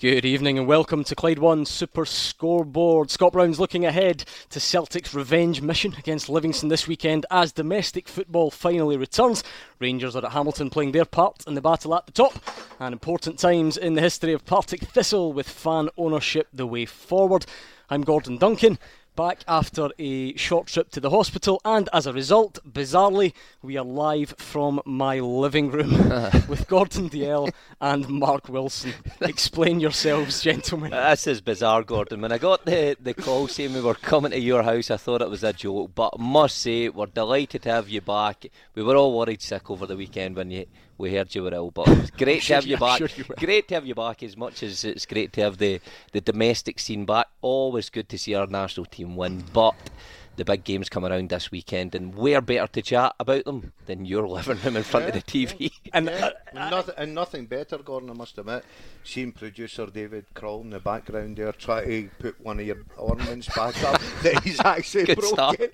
Good evening and welcome to Clyde One Super Scoreboard. Scott Brown's looking ahead to Celtic's revenge mission against Livingston this weekend as domestic football finally returns. Rangers are at Hamilton playing their part in the battle at the top, and important times in the history of Partick Thistle with fan ownership the way forward. I'm Gordon Duncan back after a short trip to the hospital, and as a result, bizarrely, we are live from my living room with Gordon Dalziel and Mark Wilson. Explain yourselves, gentlemen. Uh, this is bizarre, Gordon. When I got the, the call saying we were coming to your house, I thought it was a joke. But must say, we're delighted to have you back. We were all worried sick over the weekend when you we heard you were ill, but great to have you back. Sure you great to have you back as much as it's great to have the, the domestic scene back. Always good to see our national team win, but the big games come around this weekend, and where better to chat about them than your living room in front yeah, of the TV. And, yeah. uh, nothing, and nothing better, Gordon, I must admit. Seeing producer David Kroll in the background there try to put one of your ornaments back up that he's actually Good broken.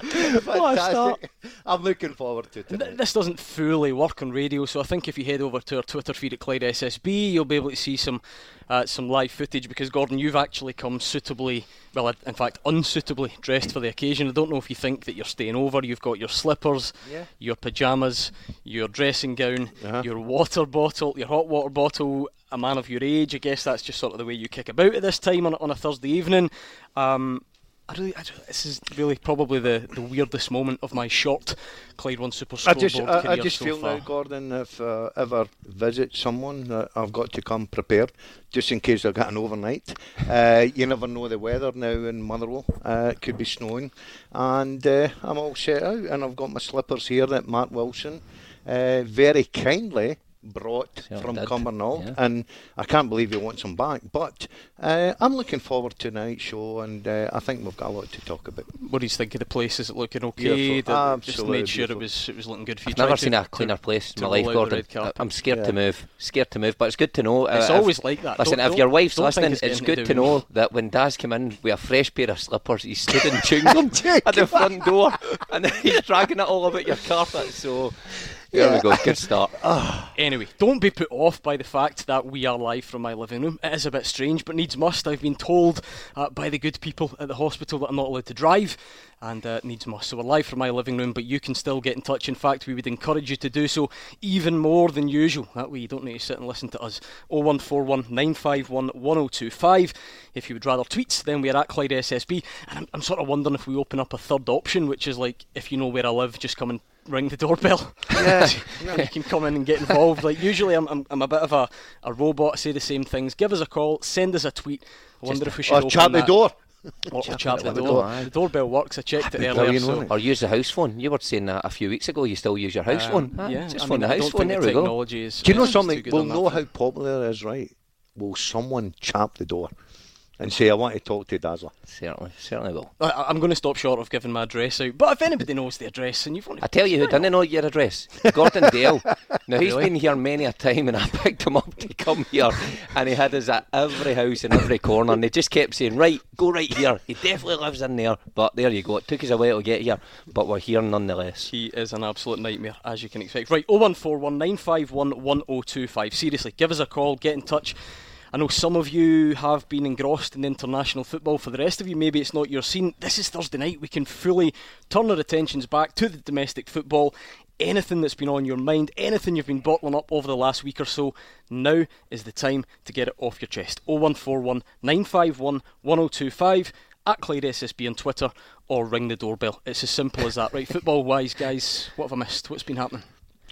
Fantastic. I'm looking forward to it. Th- This doesn't fully work on radio, so I think if you head over to our Twitter feed at Clyde SSB, you'll be able to see some uh, some live footage because Gordon, you've actually come suitably, well, in fact, unsuitably dressed for the occasion. I don't know if you think that you're staying over. You've got your slippers, Yeah. your pajamas, your dressing gown, Uh-huh. your water bottle, your hot water bottle. A man of your age, I guess that's just sort of the way you kick about at this time on, on a Thursday evening. Um, I really, I, this is really probably the, the weirdest moment of my short Clyde One Super I just, I, I just so feel far. now, Gordon, if uh, ever visit someone, uh, I've got to come prepared, just in case I get an overnight. Uh, you never know the weather now in Motherwell. Uh, it could be snowing, and uh, I'm all set out, and I've got my slippers here that Mark Wilson uh, very kindly brought Sure from did, Cumbernauld, yeah. and I can't believe he wants them back. But uh, I'm looking forward to tonight's show, and uh, I think we've got a lot to talk about. What do you think of the place? Is it looking okay? Beautiful. Just made sure it was it was looking good for you. I've never seen to- a cleaner to- place in my life, roll out the Gordon. I'm scared Yeah. to move. Scared to move, but it's good to know. It's uh, always if- like that. Listen, Don't- if your wife's listening, it's it's, good to to do know that when Daz came in with a fresh pair of slippers, he stood and chewing them at the front door, and then he's dragging it all about your carpet. So there we go. Good start. Anyway, don't be put off by the fact that we are live from my living room. It is a bit strange, but needs must. I've been told uh, by the good people at the hospital that I'm not allowed to drive, and uh, needs must. So we're live from my living room, but you can still get in touch. In fact, we would encourage you to do so even more than usual. That way you don't need to sit and listen to us. 0141 951 1025. If you would rather tweet, then we are at Clyde SSB. And I'm, I'm sort of wondering if we open up a third option, which is like, if you know where I live, just come and ring the doorbell. Yeah. and you can come in and get involved. Like usually, I'm, I'm, I'm a bit of a, a robot. I say the same things. Give us a call. Send us a tweet. I wonder if we should Or open chat the door. Or, or chat the the door. door. The doorbell works. I checked it earlier. So, Or use the house phone. You were saying that a few weeks ago. You still use your house um, phone. Ah, yeah, just I phone mean, the house phone. There the we go. is. Do you know something? We'll know how popular it is, right? Will someone chap the door and say, I want to talk to Dazzler? Certainly, certainly will. I, I'm going to stop short of giving my address out. But if anybody knows the address, and you've only I tell you who didn't know your address. Gordon Dale. Now he's Really? been here many a time, and I picked him up to come here, and he had us at every house in every corner, and they just kept saying, "Right, go right here." He definitely lives in there, but there you go. It took us a while to get here, but we're here nonetheless. He is an absolute nightmare, as you can expect. Right, 0141 951 1025. Seriously, give us a call, get in touch. I know some of you have been engrossed in international football. For the rest of you, maybe it's not your scene. This is Thursday night. We can fully turn our attentions back to the domestic football. Anything that's been on your mind, anything you've been bottling up over the last week or so, now is the time to get it off your chest. 0141 951 1025 at Clyde SSB on Twitter or ring the doorbell. It's as simple as that, right? Football wise, guys, what have I missed? What's been happening?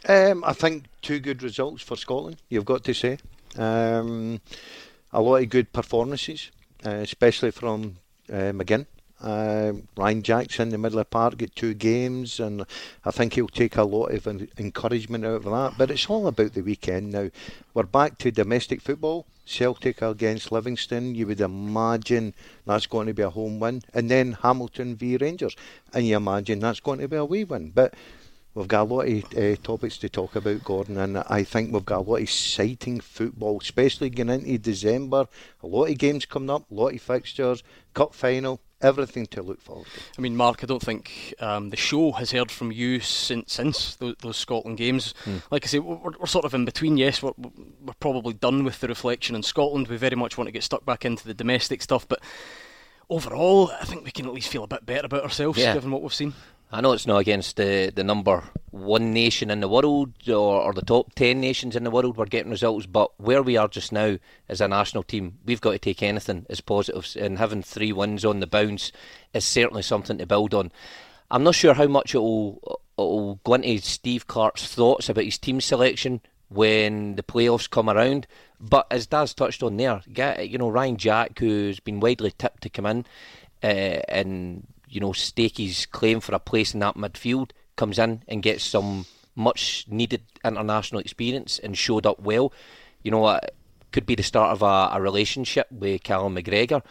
Um, I think two good results for Scotland, you've got to say. Um, a lot of good performances, uh, especially from uh, McGinn. Uh, Ryan Jackson, in the middle of the park, get two games, and I think he'll take a lot of en- encouragement out of that. But it's all about the weekend now. We're back to domestic football. Celtic against Livingston, you would imagine that's going to be a home win. And then Hamilton v Rangers, and you imagine that's going to be a wee win. But We've got a lot of uh, topics to talk about, Gordon, and I think we've got a lot of exciting football, especially going into December. A lot of games coming up, a lot of fixtures, cup final, everything to look forward to. I mean, Mark, I don't think um, the show has heard from you since since those, those Scotland games. Mm. Like I say, we're, we're, sort of in between. Yes, we're, we're probably done with the reflection in Scotland. We very much want to get stuck back into the domestic stuff, but overall, I think we can at least feel a bit better about ourselves yeah. given what we've seen. I know it's not against the, the number one nation in the world or, or the top 10 nations in the world we're getting results, but where we are just now as a national team, we've got to take anything as positives, and having three wins on the bounce is certainly something to build on. I'm not sure how much it will, it will go into Steve Clarke's thoughts about his team selection when the playoffs come around. But as Daz touched on there, you know Ryan Jack, who's been widely tipped to come in uh, and you know, stake his claim for a place in that midfield, comes in and gets some much needed international experience and showed up well. You know, it could be the start of a, a relationship with Callum McGregor.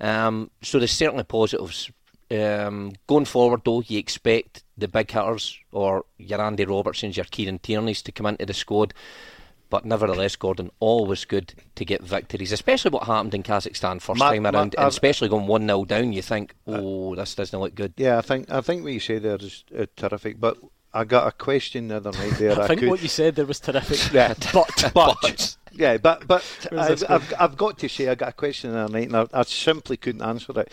Um, so there's certainly positives. Um, going forward, though, you expect the big hitters or your Andy Robertsons, your Kieran Tierney's to come into the squad. But nevertheless, Gordon, always good to get victories, especially what happened in Kazakhstan first time around, and especially going one 0 down. You think, uh, oh, this doesn't look good. Yeah, I think I think what you say there is uh, terrific. But I got a question the other night there. I, I think could... what you said there was terrific. Yeah, but but yeah, but but I've, I've, I've, got to say I got a question the other night, and I, I simply couldn't answer it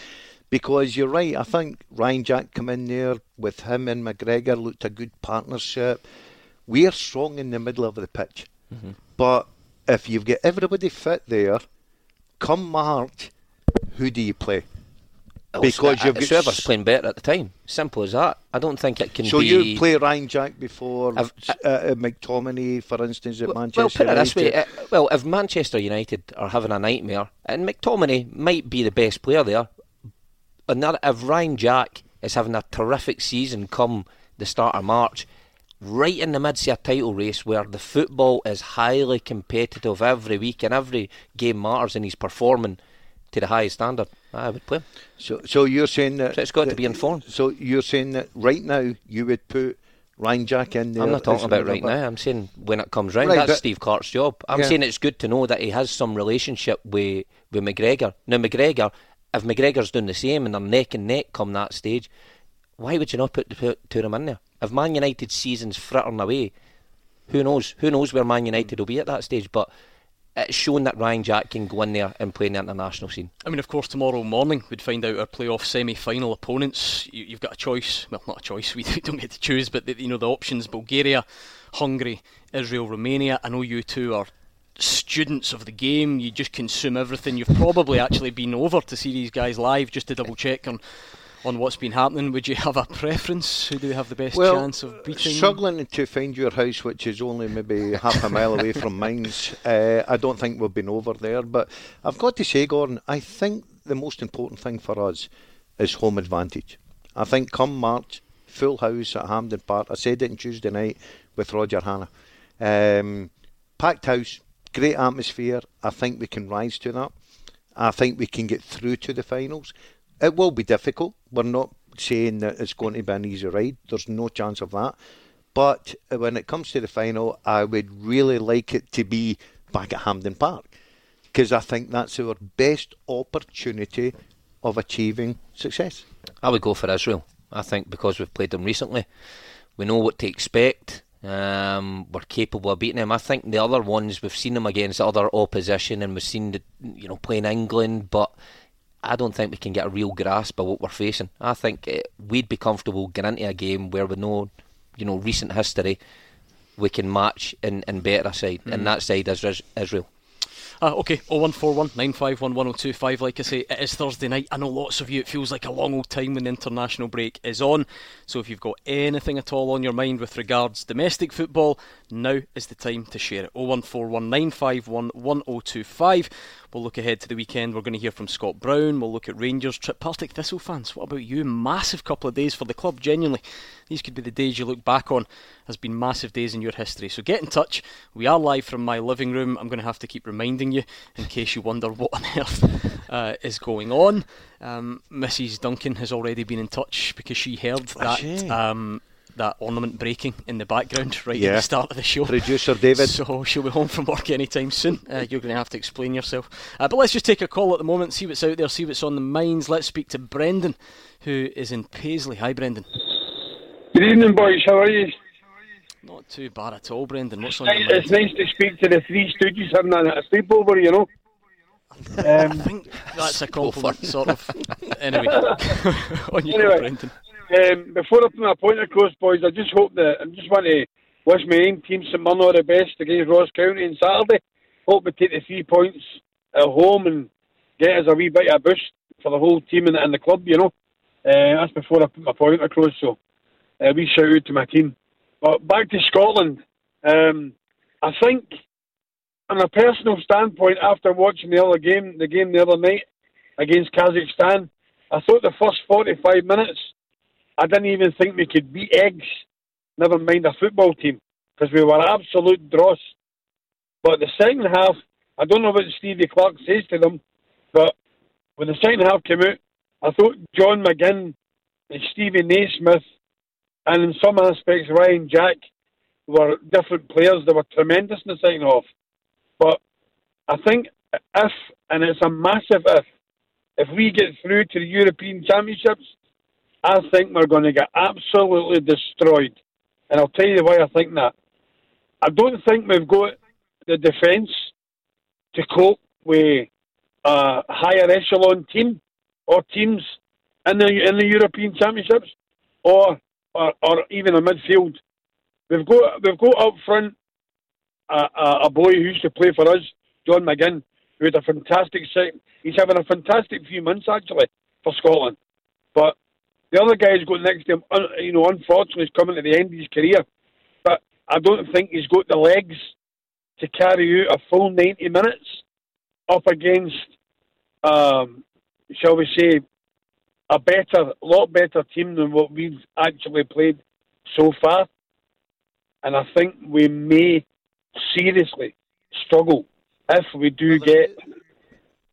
because you're right. I think Ryan Jack come in there with him and McGregor looked a good partnership. We're strong in the middle of the pitch. Mm-hmm. But if you've got everybody fit there, come March, who do you play? Because you've got whoever's playing better at the time. Simple as that. I don't think it can so be. So you play Ryan Jack before uh, uh, McTominay, for instance, at well, Manchester. Well, put it this way. Uh, well, if Manchester United are having a nightmare, and McTominay might be the best player there, and if Ryan Jack is having a terrific season come the start of March, right in the midst of a title race where the football is highly competitive every week and every game matters and he's performing to the highest standard, I would play him. So, so you're saying that so it's got that, to be informed. So you're saying that right now you would put Ryan Jack in there. I'm not talking about right now. I'm saying when it comes round. Right, that's Steve Clarke's job. I'm yeah. saying it's good to know that he has some relationship with with McGregor. Now McGregor, if McGregor's doing the same and they're neck and neck come that stage, why would you not put the two of them in there? If Man United's season's frittering away, who knows? Who knows where Man United will be at that stage? But it's shown that Ryan Jack can go in there and play in the international scene. I mean, of course, tomorrow morning we'd find out our playoff semi-final opponents. You, have got a choice. Well, not a choice. We don't get to choose, but the, you know the options: Bulgaria, Hungary, Israel, Romania. I know you two are students of the game. You just consume everything. You've probably actually been over to see these guys live just to double check on on what's been happening, would you have a preference? Who do you have the best well, chance of beating? Struggling to find your house, which is only maybe half a mile away from mine's, uh, I don't think we've been over there. But I've got to say, Gordon, I think the most important thing for us is home advantage. I think come March, full house at Hampden Park. I said it on Tuesday night with Roger Hannah. Um, packed house, great atmosphere. I think we can rise to that. I think we can get through to the finals. It will be difficult. We're not saying that it's going to be an easy ride. There's no chance of that. But when it comes to the final, I would really like it to be back at Hampden Park because I think that's our best opportunity of achieving success. I would go for Israel. I think because we've played them recently, we know what to expect. Um, we're capable of beating them. I think the other ones we've seen them against other opposition, and we've seen the, you know playing England, but I don't think we can get a real grasp of what we're facing. I think it, we'd be comfortable getting into a game where we know, you know, recent history, we can match in, in better side, mm. and that side is Israel. Uh, okay, 0141 951 1025. Like I say, it is Thursday night. I know lots of you, it feels like a long old time when the international break is on. So if you've got anything at all on your mind with regards domestic football, now is the time to share it. 0141 951 1025. We'll look ahead to the weekend. We're going to hear from Scott Brown. We'll look at Rangers trip. Partick Thistle fans, what about you? Massive couple of days for the club, genuinely. These could be the days you look back on as being massive days in your history. So get in touch. We are live from my living room. I'm going to have to keep reminding you in case you wonder what on earth uh, is going on. Um, Mrs. Duncan has already been in touch because she heard that. Um, that ornament breaking in the background right yeah. at the start of the show. Producer David. So she'll be home from work anytime soon. Uh, you're going to have to explain yourself. Uh, but let's just take a call at the moment, see what's out there, see what's on the minds. Let's speak to Brendan, who is in Paisley. Hi, Brendan. Good evening, boys. How are you? Not too bad at all, Brendan. What's on Nice, your mind? it's nice to speak to the three stooges having a, a sleepover, you know. I Um, think that's a compliment, sort of. Anyway, on you go, Anyway. Brendan. Um, before I put my point across, boys, I just hope that I just want to wish my team St Mirren all the best against Ross County on Saturday. Hope we take the three points at home and get us a wee bit of a boost for the whole team and, and the club, you know. Uh, that's before I put my point across, so a wee shout out to my team. But back to Scotland, um, I think, on a personal standpoint, after watching the other game, the game the other night against Kazakhstan, I thought the first 45 minutes, I didn't even think we could beat eggs, never mind a football team, because we were absolute dross. But the second half, I don't know what Stevie Clarke says to them, but when the second half came out, I thought John McGinn and Stevie Naismith, and in some aspects Ryan Jack, were different players. They were tremendous in the second half. But I think if, and it's a massive if, if we get through to the European Championships, I think we're going to get absolutely destroyed. And I'll tell you why I think that. I don't think we've got the defence to cope with a higher echelon team or teams in the in the European Championships or or, or even a midfield. We've got we've got up front a, a, a boy who used to play for us, John McGinn, who had a fantastic second. He's having a fantastic few months actually for Scotland. But the other guy's got next to him, you know, unfortunately, is coming to the end of his career. But I don't think he's got the legs to carry out a full 90 minutes up against, um, shall we say, a better, lot better team than what we've actually played so far. And I think we may seriously struggle if we do get.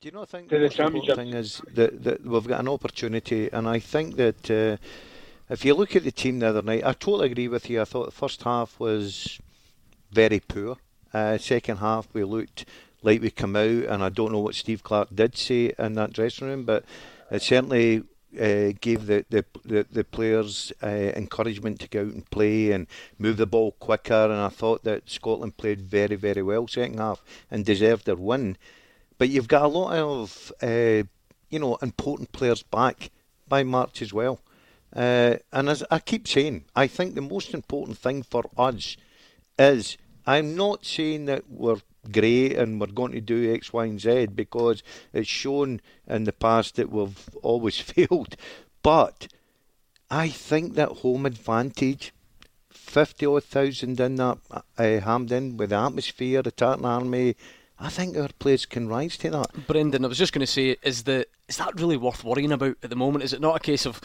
Do you not think the the thing is that, that we've got an opportunity, and I think that uh, if you look at the team the other night, I totally agree with you. I thought the first half was very poor. Uh, second half, we looked like we come out, and I don't know what Steve Clarke did say in that dressing room, but it certainly uh, gave the, the, the, the players uh, encouragement to go out and play and move the ball quicker. And I thought that Scotland played very, very well second half and deserved their win. But you've got a lot of, uh, you know, important players back by March as well. Uh, and as I keep saying, I think the most important thing for us is I'm not saying that we're great and we're going to do X, Y, and Z because it's shown in the past that we've always failed. But I think that home advantage, 50 odd thousand in that uh, Hampden with the atmosphere, the Tartan Army, I think our players can rise to that. Brendan, I was just going to say, is the is that really worth worrying about at the moment? Is it not a case of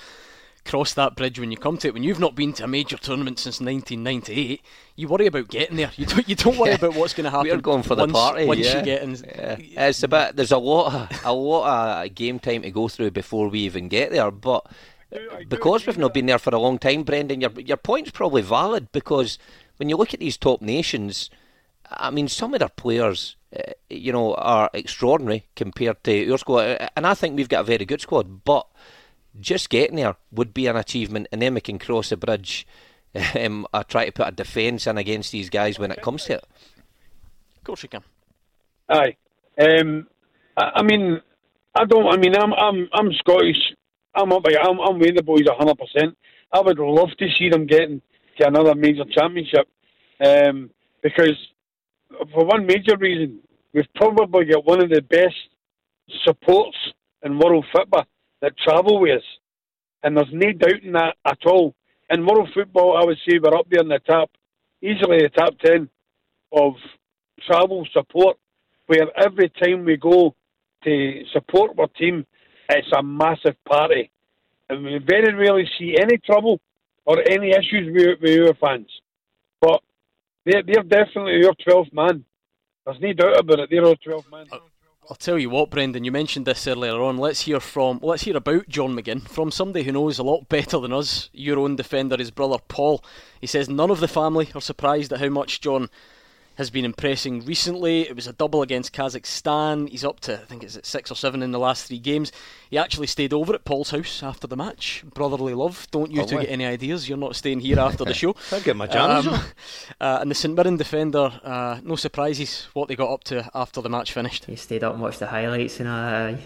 cross that bridge when you come to it? When you've not been to a major tournament since 1998, you worry about getting there. You don't. You don't worry about what's going to happen. We're going for the once, party. once yeah. you get in. Yeah. It's a bit. There's a lot. Of, a lot of game time to go through before we even get there. But because we've not been there for a long time, Brendan, your your point's probably valid because when you look at these top nations, I mean, some of their players, you know, are extraordinary compared to your squad, and I think we've got a very good squad. But just getting there would be an achievement, and then we can cross the bridge. Um, I try to put a defence in against these guys when it comes to it. Of course you can. Aye. Um, I, I mean, I don't. I mean, I'm I'm I'm Scottish. I'm up. I'm I'm with the boys hundred percent. I would love to see them getting to another major championship, um, because for one major reason, we've probably got one of the best supports in world football that travel with us, and there's no doubt in that at all. In world football, I would say we're up there in the top, easily the top ten of travel support where every time we go to support our team, it's a massive party. And we very rarely see any trouble or any issues with, with our fans. They're, they're definitely your 12th man. There's no doubt about it. They're our 12th man. I'll tell you what, Brendan. You mentioned this earlier on. Let's hear from. Let's hear about John McGinn from somebody who knows a lot better than us. Your own defender, his brother Paul. He says none of the family are surprised at how much John has been impressing recently. It was a double against Kazakhstan. He's up to, I think it's at six or seven in the last three games. He actually stayed over at Paul's house after the match. Brotherly love. Don't you two get any ideas? You're not staying here after the show. I'll get my chance. Um, uh, and the St Mirren defender, uh, no surprises what they got up to after the match finished. He stayed up and watched the highlights and uh,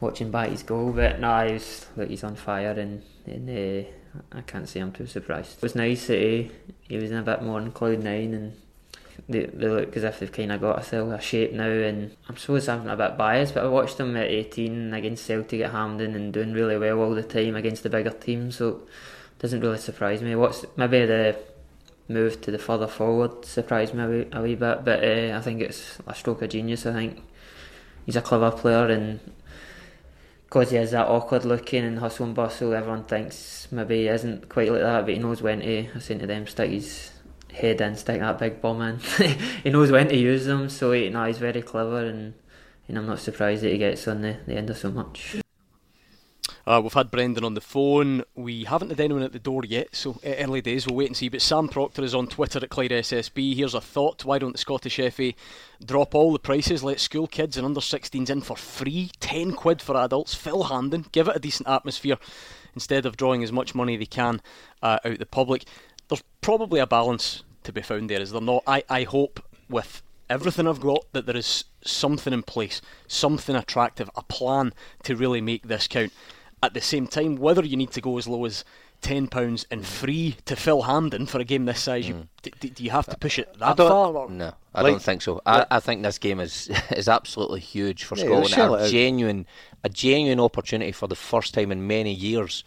watching back his goal. But no, he's look, he's on fire and, and uh, I can't say I'm too surprised. It was nice that he, he was in a bit more on cloud nine and they, they look as if they've kind of got a shape now. And I'm suppose I'm a bit biased, but I watched them at 18 against Celtic at Hampden and doing really well all the time against the bigger teams. So it doesn't really surprise me. What's maybe the move to the further forward surprised me a wee, a wee bit, but uh, I think it's a stroke of genius. I think he's a clever player and. Because he is that awkward looking and hustle and bustle, everyone thinks maybe he isn't quite like that, but he knows when to, I to them, his head in, stick that big bomb in. he knows when to use them, so he, no, he's very clever, and, and I'm not surprised that he gets on the, the end of so much. Uh, we've had Brendan on the phone. We haven't had anyone at the door yet, so early days. We'll wait and see. But Sam Proctor is on Twitter at Clyde SSB. Here's a thought: Why don't the Scottish FA drop all the prices, let school kids and under 16s in for free, 10 quid for adults, fill Hampden, give it a decent atmosphere instead of drawing as much money they can uh, out the public? There's probably a balance to be found there, is there not? I, I hope with everything I've got that there is something in place, something attractive, a plan to really make this count. At the same time, whether you need to go as low as ten pounds and free to fill Hampden for a game this size, you, hmm. d- d- do you have to push it that far? Or? No, I Like- don't think so. I, I think this game is is absolutely huge for Yeah, Scotland. sell it A out. genuine, a genuine opportunity for the first time in many years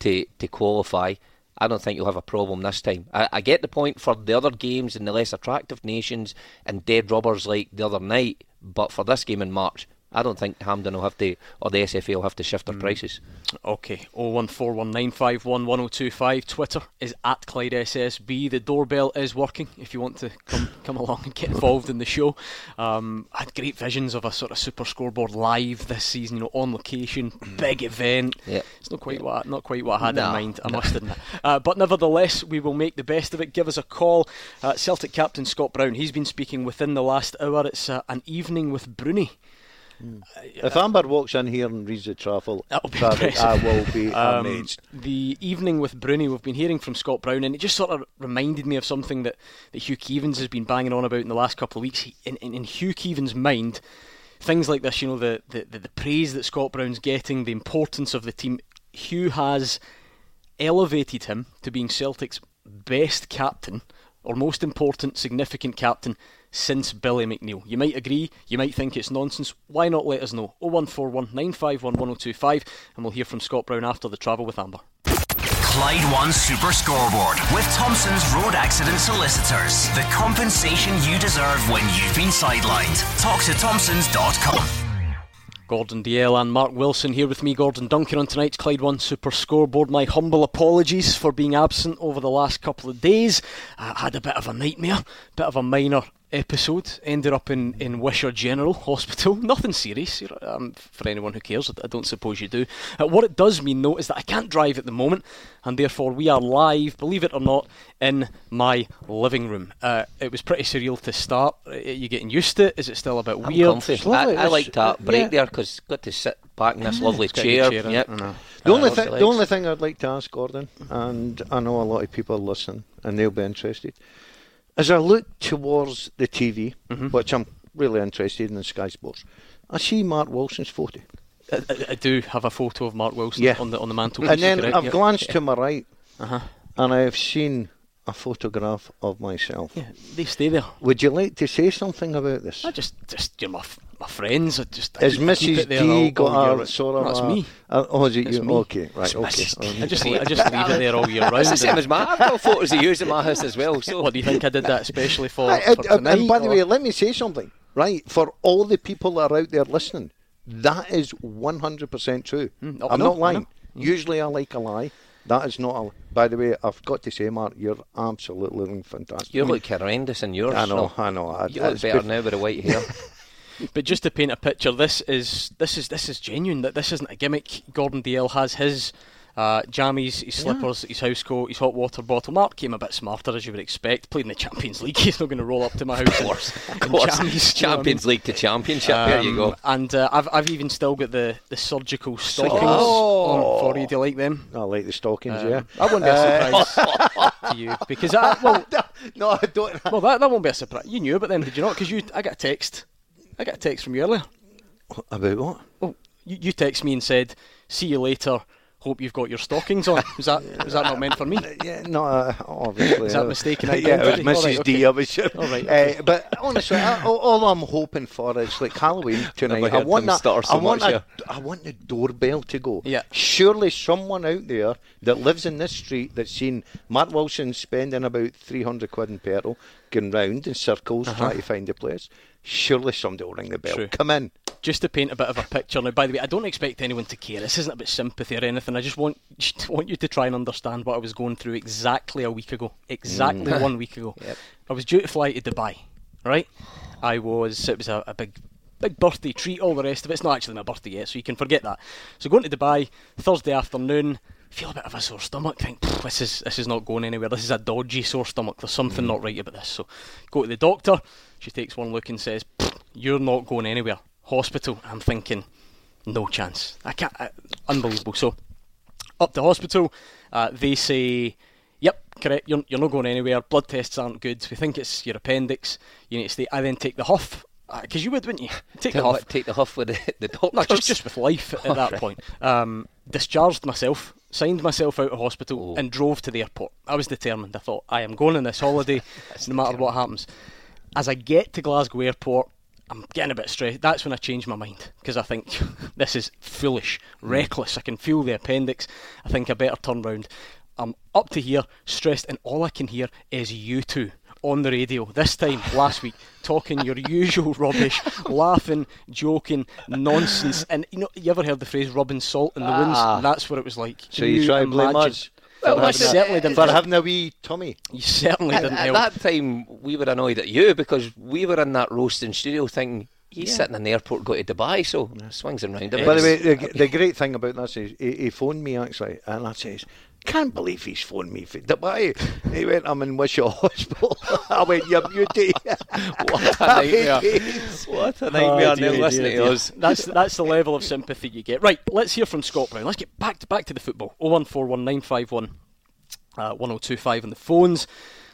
to to qualify. I don't think you'll have a problem this time. I, I get the point for the other games in the less attractive nations and dead robbers like the other night, but for this game in March, I don't think Hampden will have to or the SFA will have to shift their Hmm. prices. Okay, 01419511025. Twitter is at Clyde SSB. The doorbell is working if you want to come come along and get involved in the show. Um, I had great visions of a sort of super scoreboard live this season, you know, on location, big event. Yeah. It's not quite what I, not quite what I had in mind, I must admit. Uh, but nevertheless, we will make the best of it. Give us a call. Uh, Celtic captain Scott Brown, he's been speaking within the last hour. It's uh, an evening with Broony. If Amber walks in here and reads the travel, traffic, I will be Um, amazed. the evening with Broony, we've been hearing from Scott Brown, and it just sort of reminded me of something that, that Hugh Keevins has been banging on about in the last couple of weeks. He, in, in, in Hugh Keevins' mind, things like this, you know, the, the, the, the praise that Scott Brown's getting, the importance of the team, Hugh has elevated him to being Celtic's best captain, or most important, significant captain since Billy McNeill. You might agree, you might think it's nonsense. Why not let us know? 0141 951 1025, and we'll hear from Scott Brown after the travel with Amber. Clyde One Super Scoreboard with Thompson's Road Accident Solicitors. The compensation you deserve when you've been sidelined. Talk to Thompsons.com. Gordon Dalziel and Mark Wilson here with me, Gordon Duncan, on tonight's Clyde One Super Scoreboard. My humble apologies for being absent over the last couple of days. I had a bit of a nightmare, bit of a minor episode. Ended up in, in Wishaw General Hospital. Nothing serious, um, for anyone who cares. I don't suppose you do. Uh, what it does mean, though, is that I can't drive at the moment, and therefore we are live, believe it or not, in my living room. Uh, it was pretty surreal to start. Are you getting used to it? Is it still a bit I'm weird? comfy. It's lovely. I, I like that break yeah. there because got to sit back in this lovely It's got a good chair. chair Yep. it, I know. The Uh, only lots thing, the only thing I'd like to ask Gordon, and I know a lot of people listen, and they'll be interested. As I look towards the TV, Mm-hmm. which I'm really interested in, the Sky Sports, I see Mark Wilson's photo, I, I, do have a photo of Mark Wilson Yeah. on the on the mantelpiece. and then I've yep. glanced to my right, Uh-huh. and I have seen a photograph of myself. Yeah, they stay there. Would you like to say something about this? I just, just you're my, f- my friends. I just I Has keep- I keep Mrs. it there D all- got all a sort of? That's a- me. uh, oh, is it It's you? me. Okay, right, It's okay. Mrs. Um, I just, leave, I just leave it there all year round. It's the same as my. I've got photos of yours at my house as well. So what do you think I did that especially for? I- for tonight, and by the way, let me say something. Right, for all the people that are out there listening, that is 100% true. Mm, oh, I'm I know, not lying. know. Usually I like a lie. That is not a. By the way, I've got to say, Mark, you're absolutely looking fantastic. you look horrendous in yours. I know, so I know. I, You look it's better bef- now with the white hair. but just to paint a picture, this is this is this is genuine. That this isn't a gimmick. Gordon Dalziel has his uh, jammies, his slippers, his house coat, his hot water bottle. Mark came a bit smarter, as you would expect. Played in the Champions League. He's not going to roll up to my house. Of course, in of course. jammies, you know I mean? Champions League to Championship. there you go. Um, And uh, I've I've even still got the, the surgical stockings Oh. on for you. Do you like them? I like the stockings, Um, yeah. That wouldn't be a surprise to you because I, well, no, I don't. well that, that won't be a surprise. You knew about them, did you not? Because you I got a text. I got a text from you earlier. About what? Oh, you, you text me and said, "See you later. Hope you've got your stockings on." Was that was that not meant for me? Yeah, no, uh, obviously. Is that uh, mistaken Yeah, it was Mrs. right, D. okay. I was sure. All right, Uh, but honestly, I, all, all I'm hoping for is like Halloween tonight. I want that. so I want much, a, I want the doorbell to go. Yeah. Surely someone out there that lives in this street that's seen Matt Wilson spending about 300 quid in petrol, going round in circles trying to find a place. Surely somebody will ring the bell. Uh-huh. True. Come in. Just to paint a bit of a picture. Now, by the way, I don't expect anyone to care. This isn't about sympathy or anything. I just want just want you to try and understand what I was going through exactly a week ago. Exactly mm. one week ago. I was due to fly to Dubai. Right? I was. It was a, a big. Big birthday treat, all the rest of it. It's not actually my birthday yet, so you can forget that. So going to Dubai Thursday afternoon, feel a bit of a sore stomach. Think this is this is not going anywhere. This is a dodgy sore stomach. There's something mm. not right about this. So go to the doctor. She takes one look and says, "You're not going anywhere." Hospital. I'm thinking, no chance. I can't. I, unbelievable. So up to hospital. Uh, they say, "Yep, correct. You're, you're not going anywhere. Blood tests aren't good. We think it's your appendix. You need to stay." I then take the huff because you would, wouldn't you? Take the huff. take the huff with the, the doctors. No, just just with life at that point. Um, discharged myself, signed myself out of hospital, Oh. and drove to the airport. I was determined. I thought I am going on this holiday, no matter what happens. As I get to Glasgow Airport, I'm getting a bit stressed. That's when I change my mind because I think this is foolish, reckless. I can feel the appendix. I think I better turn round. I'm up to here, stressed, and all I can hear is you two on the radio. This time last week, talking your usual rubbish, laughing, joking, nonsense. And you know, you ever heard the phrase "rubbing salt in the wounds"? Ah. That's what it was like. So Can you, try and blame us. Well, for I listen, a- certainly didn't for help. having a wee tummy. You certainly At, didn't at help. that time, we were annoyed at you because we were in that roasting studio thinking he's sitting in the airport going to Dubai, so swings and roundabouts. By the way, the, uh, the great thing about this is he, he phoned me actually, and I says, "Can't believe he's phoned me for Dubai." he went, "I'm in Wishaw Hospital." I went, "Your beauty." what a nightmare! what a nightmare! Oh, and they're dear, listening dear, to us. That's that's the level of sympathy you get. Right, let's hear from Scott Brown. Let's get back to back to the football. 0141951 uh, 1025 on the phones.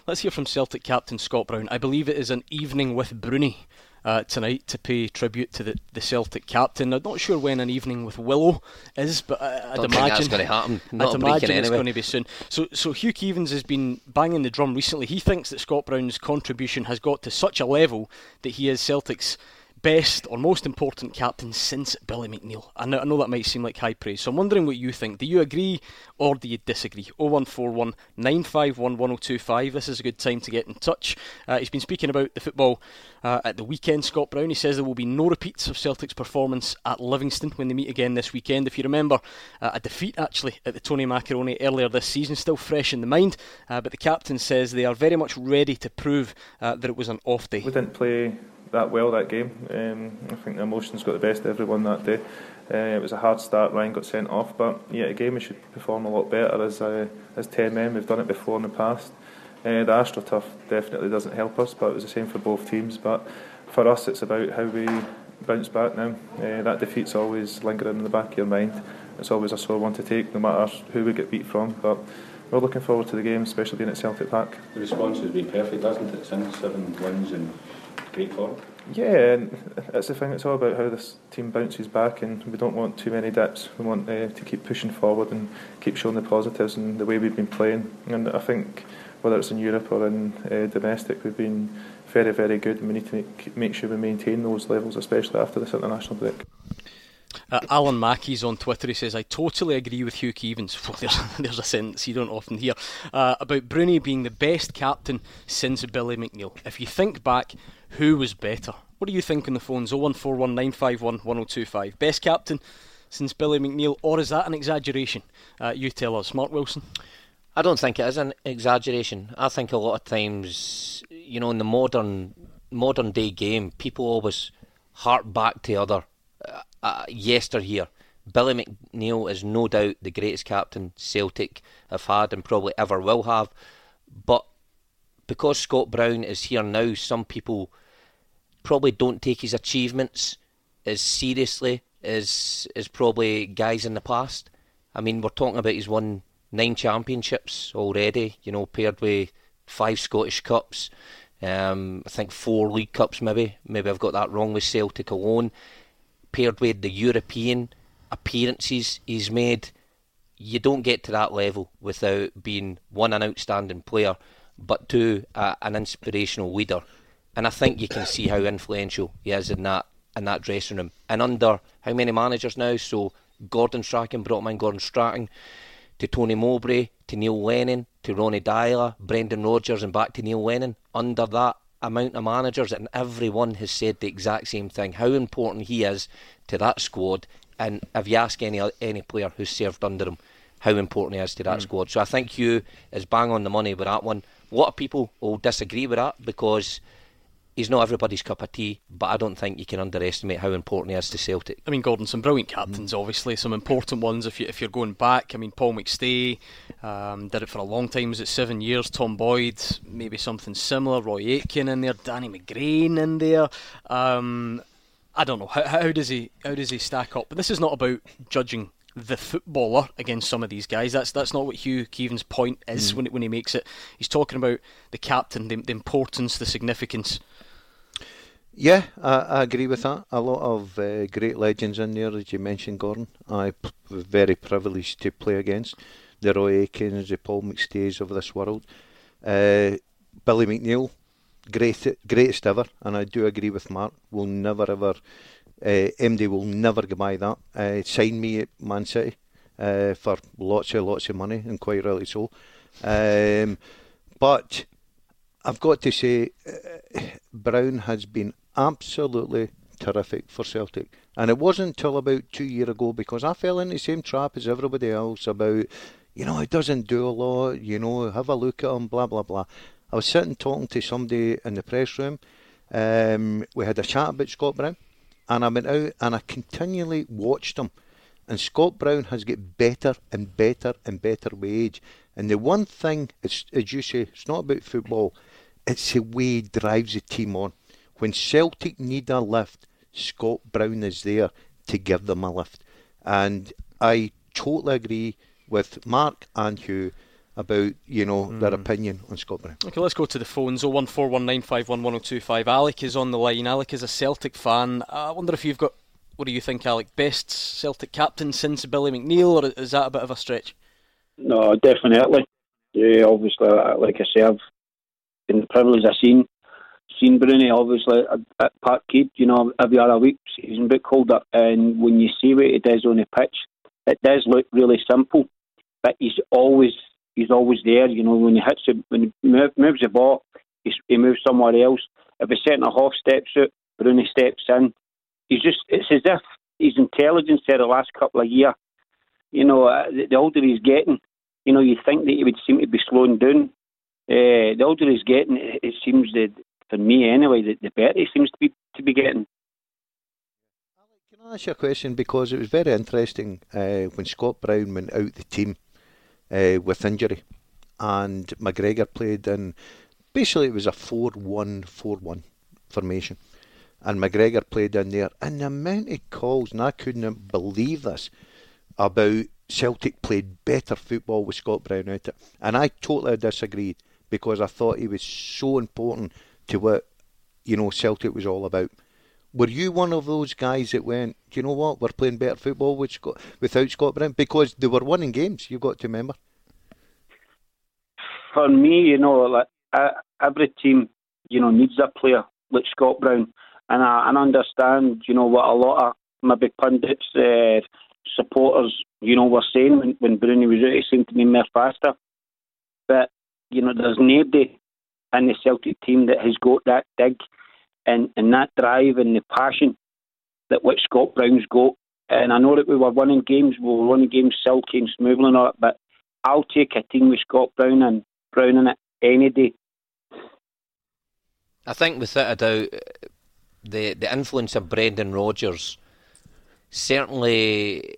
Let's hear from Celtic captain Scott Brown. I believe it is an evening with Broony. Uh, tonight to pay tribute to the, the Celtic captain. I'm not sure when an evening with Willow is, but I, think imagine that's gonna happen. Not I'd imagine it's anyway. going to be soon. So, so Hugh Keevins has been banging the drum recently. He thinks that Scott Brown's contribution has got to such a level that he is Celtic's best or most important captain since Billy McNeill. I know, I know that might seem like high praise, so I'm wondering what you think. Do you agree or do you disagree? 0141 951 1025. This is a good time to get in touch. Uh, he's been speaking about the football uh, at the weekend, Scott Brown. He says there will be no repeats of Celtic's performance at Livingston when they meet again this weekend. If you remember, uh, a defeat actually at the Tony Macaroni earlier this season, still fresh in the mind, uh, but the captain says they are very much ready to prove uh, that it was an off day. We didn't play that well that game. Um, I think the emotions got the best of everyone that day. Uh, it was a hard start. Ryan got sent off, but yeah, again we should perform a lot better as uh, as ten men. We've done it before in the past. Uh, the AstroTurf definitely doesn't help us, but it was the same for both teams. But for us, it's about how we bounce back now. Uh, that defeat's always lingering in the back of your mind. It's always a sore one to take, no matter who we get beat from. But we're looking forward to the game, especially being at Celtic Park. The response has been perfect, hasn't it? Since seven wins and great form. Yeah, and that's the thing. It's all about how this team bounces back, and we don't want too many dips. We want uh, to keep pushing forward and keep showing the positives and the way we've been playing. And I think whether it's in Europe or in uh, domestic, we've been very, very good, and we need to make, make sure we maintain those levels, especially after this international break. Uh, Alan Mackey's on Twitter. He says, I totally agree with Hugh Keevins. Well, there's, there's a sentence you don't often hear uh, about Broony being the best captain since Billy McNeill. If you think back, who was better? What do you think on the phones? 01419511025. Best captain since Billy McNeill, or is that an exaggeration? Uh, you tell us. Mark Wilson. I don't think it is an exaggeration. I think a lot of times, you know, in the modern modern day game, people always hark back to other uh, uh, yesteryear. Billy McNeill is no doubt the greatest captain Celtic have had and probably ever will have. But because Scott Brown is here now, some people probably don't take his achievements as seriously as as probably guys in the past. I mean, we're talking about he's won nine championships already. You know, paired with five Scottish Cups. Um, I think four League Cups, maybe. Maybe I've got that wrong with Celtic alone. Paired with the European appearances he's made, you don't get to that level without being one an outstanding player, but two uh, an inspirational leader. And I think you can see how influential he is in that in that dressing room. And under how many managers now? So Gordon Strachan brought him in Gordon Strachan to Tony Mowbray to Neil Lennon to Ronnie Deila, Brendan Rodgers, and back to Neil Lennon. Under that amount of managers, and everyone has said the exact same thing: how important he is to that squad. And if you ask any any player who's served under him, how important he is to that mm. squad. So I think Hugh is bang on the money with that one. A lot of people will disagree with that because he's not everybody's cup of tea, but I don't think you can underestimate how important he is to Celtic. I mean, Gordon, some brilliant captains, mm. obviously, some important ones. If you if you're going back, I mean, Paul McStay um, did it for a long time. Was it seven years? Tom Boyd, maybe something similar. Roy Aitken in there, Danny McGrain in there. Um, I don't know how, how does he how does he stack up. But this is not about judging the footballer against some of these guys. That's that's not what Hugh Keevins' point is mm. when when he makes it. He's talking about the captain, the, the importance, the significance yeah, I, I, agree with that. A lot of uh, great legends in there, as you mentioned, Gordon. I was very privileged to play against the Roy Aitkens, the Paul McStays of this world. Uh, Billy McNeill, great, greatest ever, and I do agree with Mark. Will never ever, uh, MD will never go by that. Uh, signed me at Man City uh, for lots and lots of money, and quite rightly so. Um, but I've got to say, uh, Brown has been absolutely terrific for Celtic. And it wasn't until about two years ago because I fell in the same trap as everybody else about, you know, it doesn't do a lot, you know, have a look at him, blah, blah, blah. I was sitting talking to somebody in the press room. Um, we had a chat about Scott Brown, and I went out and I continually watched him. And Scott Brown has got better and better and better with age. And the one thing, is, as you say, it's not about football, it's the way he drives the team on. When Celtic need a lift, Scott Brown is there to give them a lift. And I totally agree with Mark and Hugh about you know mm. their opinion on Scott Brown. Okay, let's go to the phones. 01419511025. Alec is on the line. Alec is a Celtic fan. I wonder if you've got. What do you think, Alec? Best Celtic captain since Billy McNeill, or is that a bit of a stretch? No, definitely. Yeah, obviously, like I say, I've been privileged. I've seen seen Broony obviously at, at Parkhead, you know, every other week, he's a bit colder. And when you see what he does on the pitch, it does look really simple, but he's always he's always there. You know, when he hits it, when he move, moves the ball, he moves somewhere else. If a centre half steps out, Broony steps in. He's just it's as if his intelligence there the last couple of years. You know, uh, the, older he's getting, you know, you think that he would seem to be slowing down. Uh, the older he's getting, it seems that for me anyway, the, the better he seems to be to be getting. Can I ask you a question? Because it was very interesting uh, when Scott Brown went out the team uh, with injury, and McGregor played in. Basically, it was a 4-1-4-1 formation, and McGregor played in there. And the amount of calls, and I couldn't believe this, about Celtic played better football with Scott Brown out it, and I totally disagreed because I thought he was so important to what you know Celtic was all about. Were you one of those guys that went, do you know what, we're playing better football with Scott, without Scott Brown? Because they were winning games, you've got to remember. For me, you know, like uh, every team, you know, needs a player like Scott Brown. And I, and understand, you know, what a lot of maybe pundits, uh, supporters, you know, were saying when, when Broony was out, he seemed to be more faster. But, you know, there's nobody in the Celtic team that has got that dig and, and that drive and the passion that what Scott Brown's got. And I know that we were winning games, we were winning games silky and smoothly and all that, but I'll take a team with Scott Brown and Brown in it any day. I think without a doubt, the the influence of Brendan Rodgers certainly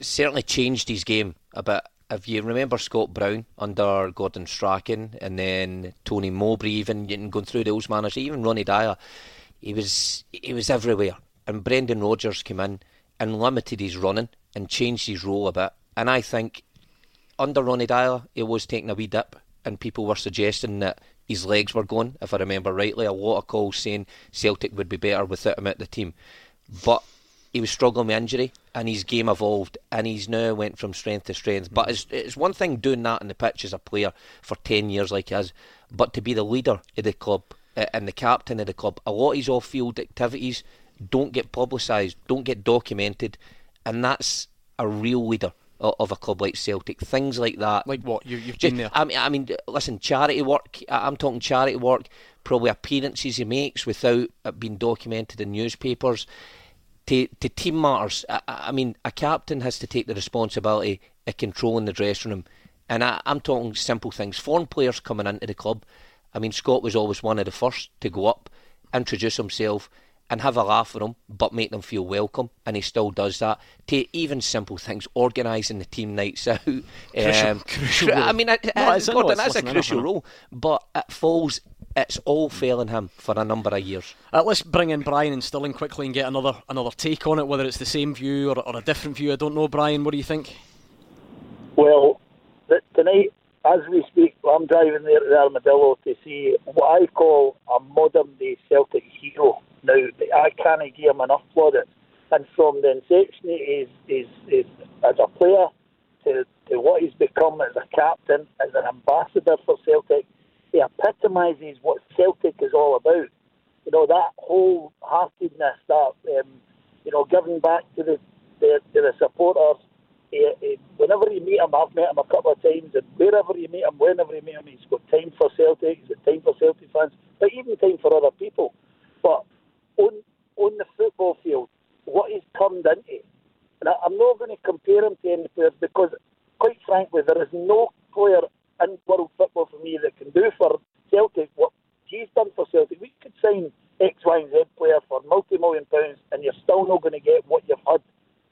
certainly changed his game a bit. If you remember Scott Brown under Gordon Strachan and then Tony Mowbray, even going through those managers, even Ronnie Deila, he was he was everywhere. And Brendan Rodgers came in and limited his running and changed his role a bit. And I think under Ronnie Deila, he was taking a wee dip, and people were suggesting that his legs were gone, If I remember rightly, a lot of calls saying Celtic would be better without him at the team. But he was struggling with injury and his game evolved and he's now went from strength to strength. But it's, it's one thing doing that in the pitch as a player for 10 years like he has, but to be the leader of the club and the captain of the club, a lot of his off-field activities don't get publicised, don't get documented, and that's a real leader of a club like Celtic. Things like that. Like what? You, have been there. I mean, I mean, listen, charity work. I'm talking charity work. Probably appearances he makes without it being documented in newspapers to, to team matters. I, I, mean, a captain has to take the responsibility of controlling the dressing room. And I, am talking simple things. Foreign players coming into the club. I mean, Scott was always one of the first to go up, introduce himself, and have a laugh with them, but make them feel welcome. And he still does that. To even simple things, organising the team nights out. Crucial, um, crucial I mean, it, no, that's a crucial role, but it falls it's all failing him for a number of years. Uh, let's bring in Brian and Stirling quickly and get another another take on it, whether it's the same view or, or a different view. I don't know, Brian. What do you think? Well, th- tonight, as we speak, I'm driving there to the Armadillo to see what I call a modern day Celtic hero. Now, I can't give him enough plaudits. And from the inception is, is, is as a player to, to what he's become as a captain, as an ambassador for Celtic, he epitomises what Celtic is all about. You know, that whole wholeheartedness, that, um, you know, giving back to the, the, to the supporters. He, he, whenever you meet him, I've met him a couple of times, and wherever you meet him, whenever you meet him, he's got time for Celtic, he's got time for Celtic fans, but even time for other people. But on, on the football field, what he's turned into, and I, I'm not going to compare him to any players because, quite frankly, there is no player in world football for me that can do for Celtic what he's done for Celtic. We could sign X, Y, and Z player for multi-million pounds, and you're still not going to get what you've had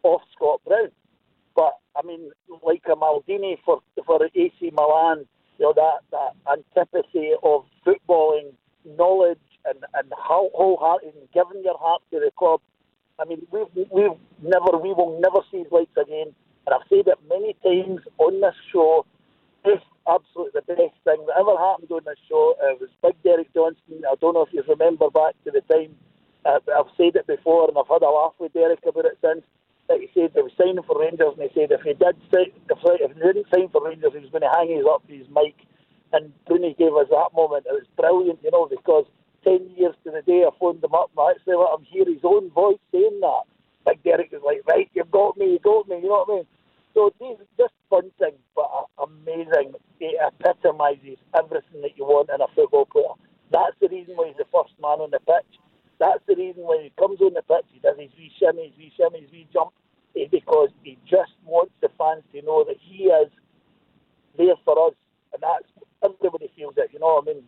off Scott Brown. But I mean, like a Maldini for for AC Milan, you know that that antipathy of footballing knowledge and and how wholehearted and giving your heart to the club. I mean, we've we've never we will never see his likes again. And I've said it many times on this show. If absolutely the best thing that ever happened on this show. It was Big Derek Johnstone. I don't know if you remember back to the time. Uh, I've said it before, and I've had a laugh with Derek about it since. That he said they were signing for Rangers, and he said if he did, if, he didn't sign for Rangers, he was going to hang his up his mic. And Broony gave us that moment. It was brilliant, you know, because ten years to the day I phoned him up, and I actually let him hear his own voice saying that. Big Derek was like, right, you've got me, you got me, you know what I mean? So these just fun things, but amazing. It epitomises everything that you want in a football player. That's the reason why he's the first man on the pitch. That's the reason why he comes on the pitch, he does his wee shimmy, his wee shimmy, his wee jump, eh, because he just wants the fans to know that he is there for us, and that's everybody feels it. You know what I mean?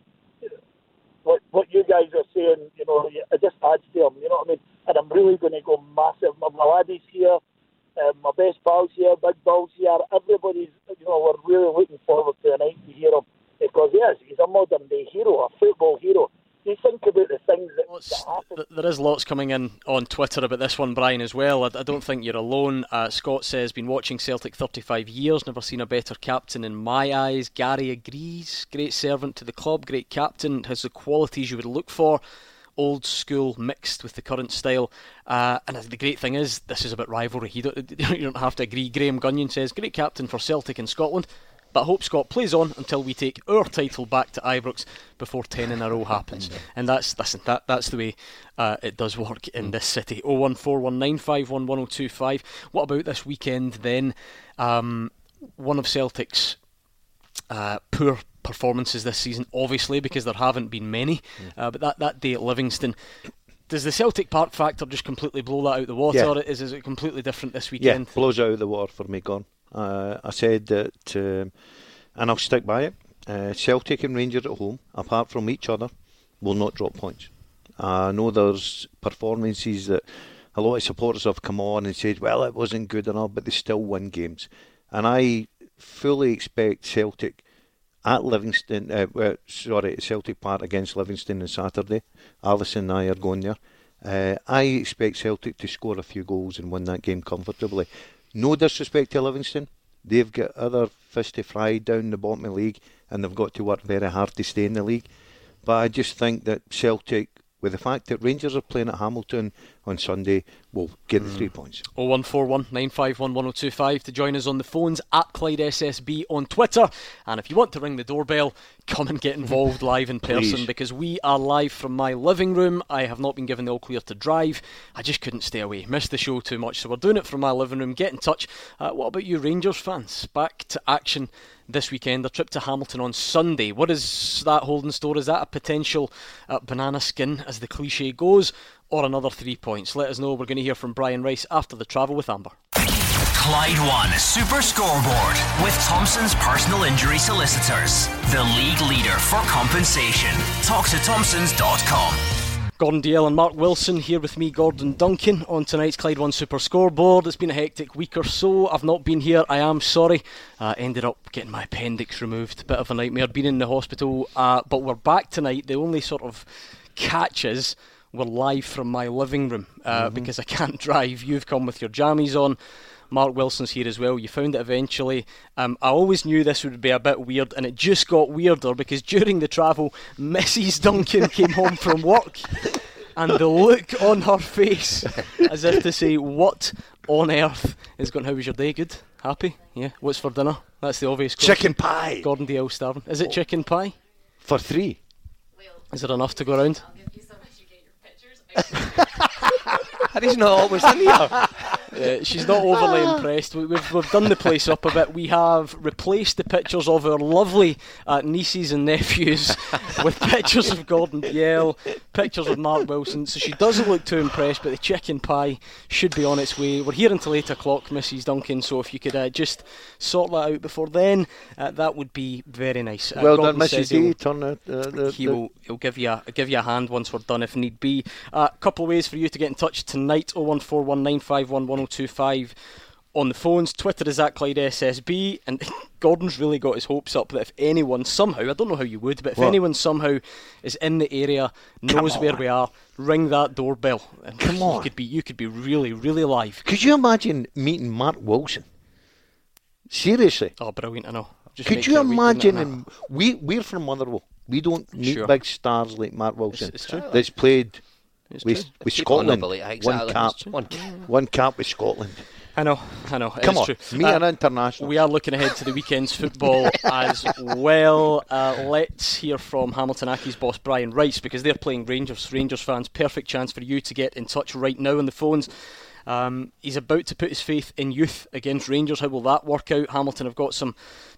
What what you guys are saying, you know, it just adds to him. You know what I mean? And I'm really going to go massive. My, my laddies here um, my best pals here, big balls here, everybody's, you know, we're really looking forward to the night to hear him because, yes, he's a modern day hero, a football hero. You think about the things that. There is lots coming in on Twitter about this one, Brian, as well. I, I don't think you're alone. Uh, Scott says, been watching Celtic 35 years, never seen a better captain in my eyes. Gary agrees. Great servant to the club, great captain, has the qualities you would look for old school mixed with the current style. Uh, and the great thing is, this is about rivalry. You don't, you don't have to agree. Graham Gunyon says, great captain for Celtic in Scotland. But I hope Scott plays on until we take our title back to Ibrox before 10 in a row happens. And that's listen, that, that's the way uh, it does work in this city. 01419511025. What about this weekend then? Um, one of Celtic's uh, poor performances this season, obviously, because there haven't been many. Mm. Uh, but that, that day at Livingston, does the Celtic Park factor just completely blow that out the water? Yeah. Is, is it completely different this weekend? Yeah, blows out the water for me, gone. Uh, I said that, um, and I'll stick by it. Uh, Celtic and Rangers at home, apart from each other, will not drop points. I know there's performances that a lot of supporters have come on and said, well, it wasn't good enough, but they still win games. And I fully expect Celtic at Livingston, uh, sorry, Celtic Park against Livingston on Saturday. Alison and I are going there. Uh, I expect Celtic to score a few goals and win that game comfortably. No disrespect to Livingston, they've got other fish to fry down the bottom of the league, and they've got to work very hard to stay in the league. But I just think that Celtic with the fact that Rangers are playing at Hamilton on Sunday, we'll get the three points. 0141 951 1025 to join us on the phones at Clyde SSB on Twitter. And if you want to ring the doorbell, come and get involved live in person because we are live from my living room. I have not been given the all clear to drive. I just couldn't stay away. Missed the show too much. So we're doing it from my living room. Get in touch. Uh, what about you, Rangers fans? Back to action this weekend. A trip to Hamilton on Sunday. What is that holding store? Is that a potential uh, banana skin, as the cliche goes, or another three points? Let us know. We're going to hear from Brian Rice after the travel with Amber. Clyde One Super Scoreboard with Thompson's personal injury solicitors. The league leader for compensation. Talk to Thompsons.com. Gordon Dalziel and Mark Wilson here with me, Gordon Duncan, on tonight's Clyde One Super Scoreboard. It's been a hectic week or so. I've not been here. I am sorry. Uh, ended up getting my appendix removed. Bit of a nightmare. Been in the hospital, uh, but we're back tonight. The only sort of catch is we're live from my living room uh, because I can't drive. You've come with your jammies on. Mark Wilson's here as well. You found it eventually. Um, I always knew this would be a bit weird, and it just got weirder because during the travel, Mrs. Duncan came home from work, and the look on her face, as if to say, "What on earth is going? How was your day? Good, happy? Yeah. What's for dinner? That's the obvious question. Chicken pie Gordon Dalziel starving. Is it chicken pie? for three. Is there enough to go around? Harry's not always in here. Uh, she's not overly impressed. We, we've, we've done the place up a bit. We have replaced the pictures of our lovely uh, nieces and nephews with pictures of Gordon Dalziel, pictures of Mark Wilson. So she doesn't look too impressed, but the chicken pie should be on its way. We're here until 8 o'clock, Mrs. Duncan, so if you could uh, just sort that out before then, uh, that would be very nice. Uh, well Gordon done, Mrs. D. Turn the, uh, the, he will he'll give you a give you a hand once we're done if need be. A couple of ways for you to get in touch tonight: 01419511025 on the phones. Twitter is at Clyde SSB, and Gordon's really got his hopes up that if anyone somehow, I don't know how you would, but if What? anyone somehow is in the area, knows where we are, ring that doorbell. And Come you on. could be you could be really really live. Could you imagine meeting Mark Wilson? Seriously. Oh, brilliant! I know. Just Could you your week, wouldn't imagine? him- we we're from Motherwell. We don't meet Sure. big stars like Mark Wilson. it's true. That's played It's with, true. with Scotland. One cap. One. One cap with Scotland. I know, I know. Come on, true. me Uh, an international. We are looking ahead to the weekend's football as well. Uh, let's hear from Hamilton Accies boss Brian Rice because they're playing Rangers. Rangers fans, perfect chance for you to get in touch right now on the phones. Um, he's about to put his faith in youth against Rangers. How will that work out? Hamilton have got some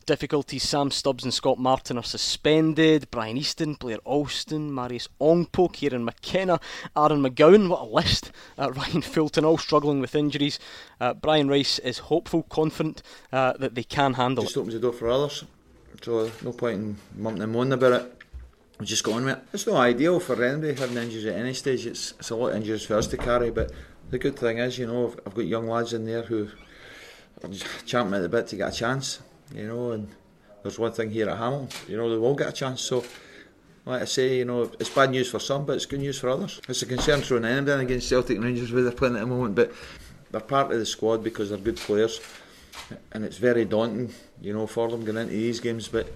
difficulties. Sam Stubbs and Scott Martin are suspended. Brian Easton, Blair Alston, Marios Ogkmpoe, Kieran McKenna, Aaron McGowan. What a list. Uh, Ryan Fulton all struggling with injuries. Uh, Brian Rice is hopeful, confident uh, that they can handle just it. opens the door for others. So no point in mumping and moaning about it. We just go on with it. It's not ideal for anybody having injuries at any stage. It's it's a lot of injuries for us to carry. But the good thing is, you know, I've, I've got young lads in there who are just champing at the bit to get a chance. You know, and there's one thing here at Hamilton. You know, they won't get a chance. So. Like I say, you know, it's bad news for some, but it's good news for others. It's a concern throwing anybody against Celtic and Rangers where they're playing at the moment, but they're part of the squad because they're good players, and it's very daunting, you know, for them going into these games. But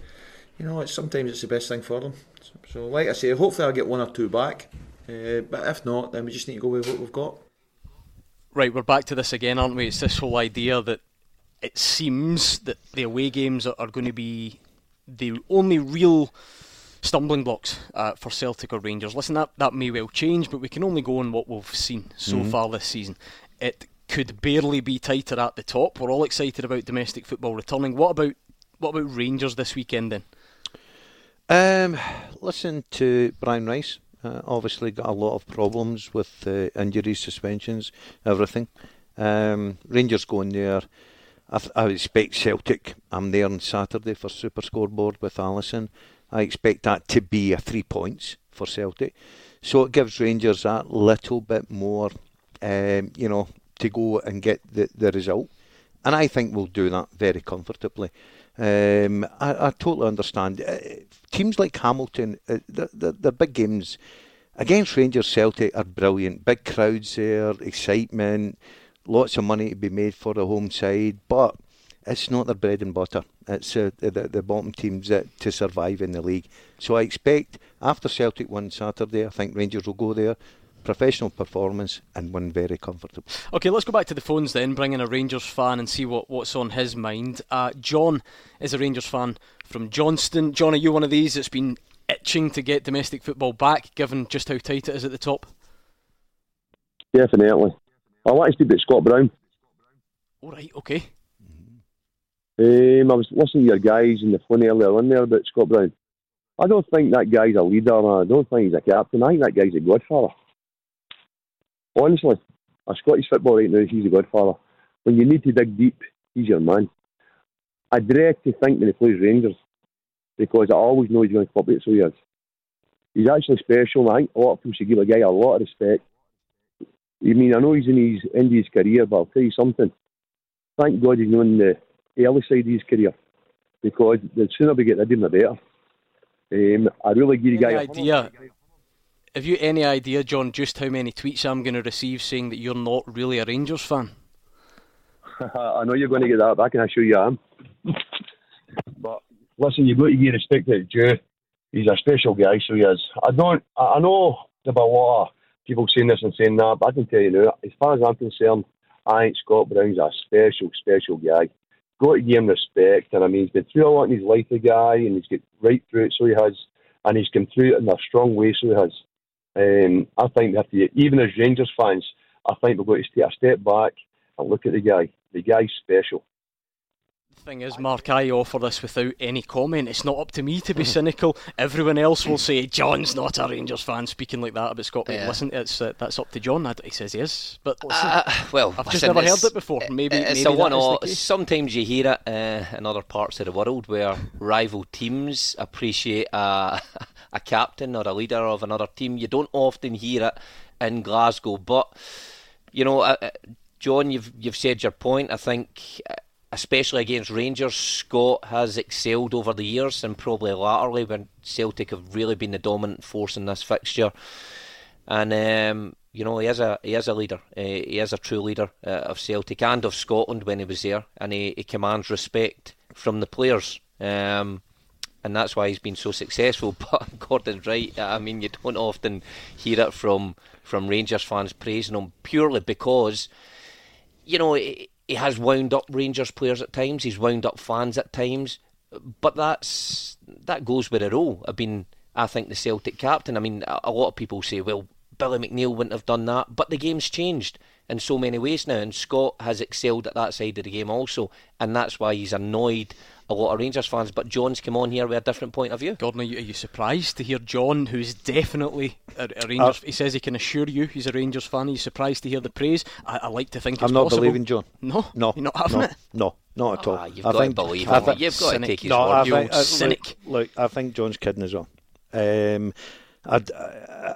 you know, it's sometimes it's the best thing for them. So, so like I say, hopefully I'll get one or two back. Uh, but if not, then we just need to go with what we've got. Right, we're back to this again, aren't we? It's this whole idea that it seems that the away games are, are going to be the only real stumbling blocks uh, for Celtic or Rangers. Listen, that, that may well change, but we can only go on what we've seen so far this season. It could barely be tighter at the top. We're all excited about domestic football returning. What about what about Rangers this weekend then? Um, listen to Brian Rice. Uh, obviously, got a lot of problems with uh, injuries, suspensions, everything. Um, Rangers going there. I, th- I expect Celtic. I'm there on Saturday for Super Scoreboard with Alison. I expect that to be a three points for Celtic. So it gives Rangers that little bit more, um, you know, to go and get the, the result. And I think we'll do that very comfortably. Um, I, I, totally understand. Uh, teams like Hamilton, uh, the, the big games against Rangers Celtic are brilliant. Big crowds there, excitement, lots of money to be made for the home side, but it's not their bread and butter. It's uh, the, the bottom teams that, to survive in the league. So I expect after Celtic won Saturday, I think Rangers will go there. Professional performance and win very comfortably. Okay, let's go back to the phones then. Bring in a Rangers fan and see what, what's on his mind. Uh, John is a Rangers fan from Johnstone. John, are you one of these that's been itching to get domestic football back, given just how tight it is at the top? Definitely. I like to speak about Scott Brown. All right, okay. Um, I was listening to your guys in the phone earlier on there about Scott Brown. I don't think that guy's a leader. I don't think he's a captain. I think that guy's a godfather. Honestly, a Scottish football right now, he's a godfather. When you need to dig deep, he's your man. I dread to think when he plays Rangers because I always know he's going to flip it, so he is. He's actually special. I think a lot of people should give a guy a lot of respect. I mean, I know he's in his end of his career, but I'll tell you something. Thank God he's on the early side of his career because the sooner we get rid of him, the better. Um, I really give you guys idea. Have you any idea, John, just how many tweets I'm going to receive saying that you're not really a Rangers fan? I know you're going to get that back, and I assure you I am. but listen, you've got to give respect to Joe. He's a special guy, so he is. I don't. I know there's a lot of people saying this and saying that, but I can tell you now, as far as I'm concerned, I think Scott Brown's a special, special guy. Got to give him respect, and I mean, he's been through a lot in his life, the guy, and he's got right through it, so he has, and he's come through it in a strong way, so he has. Um, I think we have to, even as Rangers fans, I think we've got to take a step back and look at the guy. The guy's special thing is, Mark, I offer this without any comment. It's not up to me to be cynical. Everyone else will say John's not a Rangers fan speaking like that about Scotland. Yeah. Listen, it's uh, that's up to John. I, he says he is, but listen, uh, well, I've listen, just never heard it before. Maybe it's maybe a one-off. Sometimes you hear it uh, in other parts of the world where rival teams appreciate a, a captain or a leader of another team. You don't often hear it in Glasgow, but you know. Uh, uh, John, you've you've said your point. I think uh, especially against Rangers, Scott has excelled over the years and probably latterly when Celtic have really been the dominant force in this fixture. And um, you know he is a he is a leader. Uh, he is a true leader uh, of Celtic and of Scotland when he was there, and he, he commands respect from the players. Um, and that's why he's been so successful. But Gordon's right. I mean, you don't often hear it from from Rangers fans praising him purely because, you know, he has wound up Rangers players at times. He's wound up fans at times, but that's that goes with a role. I've been, I think, the Celtic captain. I mean, a, a lot of people say, well, Billy McNeill wouldn't have done that, but the game's changed in so many ways now, and Scott has excelled at that side of the game also, and that's why he's annoyed a lot of Rangers fans. But John's come on here with a different point of view. Gordon, are you, are you surprised to hear John, who's definitely a, a Rangers? Uh, he says he can assure you he's a Rangers fan. He's surprised to hear the praise. I, I like to think I'm not possible. believing John. No, no, you're not having no, it. No, not at all. Ah, you've I got think, to believe him. You've got cynic. to take his no, word. I think, uh, cynic. Look, look, I think John's kidding as well. Um, I,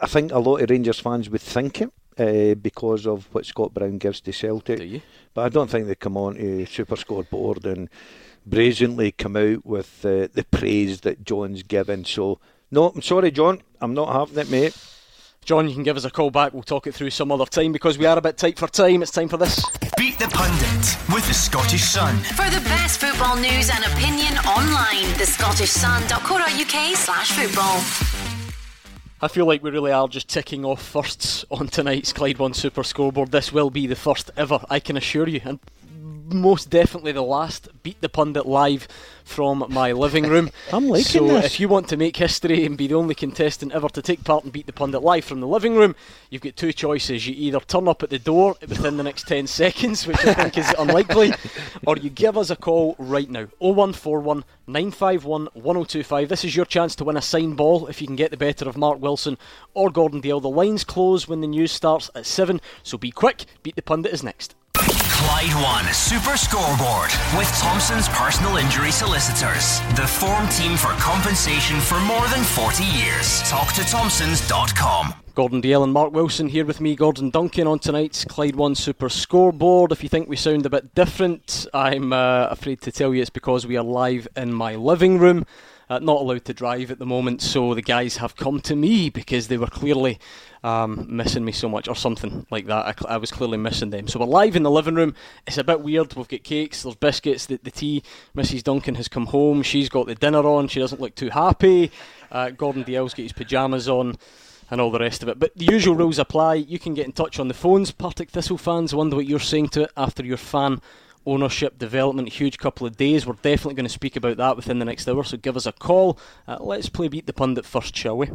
I think a lot of Rangers fans would think him. Uh, because of what Scott Brown gives to Celtic. Do you? But I don't think they come on to Super Scoreboard and brazenly come out with uh, the praise that John's given. So, no, I'm sorry, John, I'm not having it, mate. John, you can give us a call back. We'll talk it through some other time because we are a bit tight for time. It's time for this. Beat the Pundit with the Scottish Sun. For the best football news and opinion online, thescottishsun.co.uk slash football. I feel like we really are just ticking off firsts on tonight's Clyde One Super Scoreboard. This will be the first ever, I can assure you. And most definitely the last Beat the Pundit live from my living room. I'm liking so this. if you want to make history and be the only contestant ever to take part in Beat the Pundit live from the living room, you've got two choices. You either turn up at the door within the next 10 seconds, which I think is unlikely, or you give us a call right now. 0141 951 1025. This is your chance to win a signed ball if you can get the better of Mark Wilson or Gordon Dalziel. The lines close when the news starts at 7, so be quick. Beat the Pundit is next. Clyde One Super Scoreboard with Thompson's personal injury solicitors. The form team for compensation for more than 40 years. Talk to Thompsons.com. Gordon Dalziel and Mark Wilson here with me, Gordon Duncan, on tonight's Clyde One Super Scoreboard. If you think we sound a bit different, I'm uh, afraid to tell you it's because we are live in my living room. Uh, not allowed to drive at the moment, so the guys have come to me because they were clearly um, missing me so much, or something like that. I, cl- I, was clearly missing them. So we're live in the living room. It's a bit weird. We've got cakes, there's biscuits, the, the tea. Mrs. Duncan has come home. She's got the dinner on. She doesn't look too happy. Uh, Gordon Dalziel's got his pyjamas on and all the rest of it. But the usual rules apply. You can get in touch on the phones. Partick Thistle fans, wonder what you're saying to it after your fan ownership development. Huge couple of days. We're definitely going to speak about that within the next hour. So give us a call. Uh, let's play Beat the Pundit first, shall we?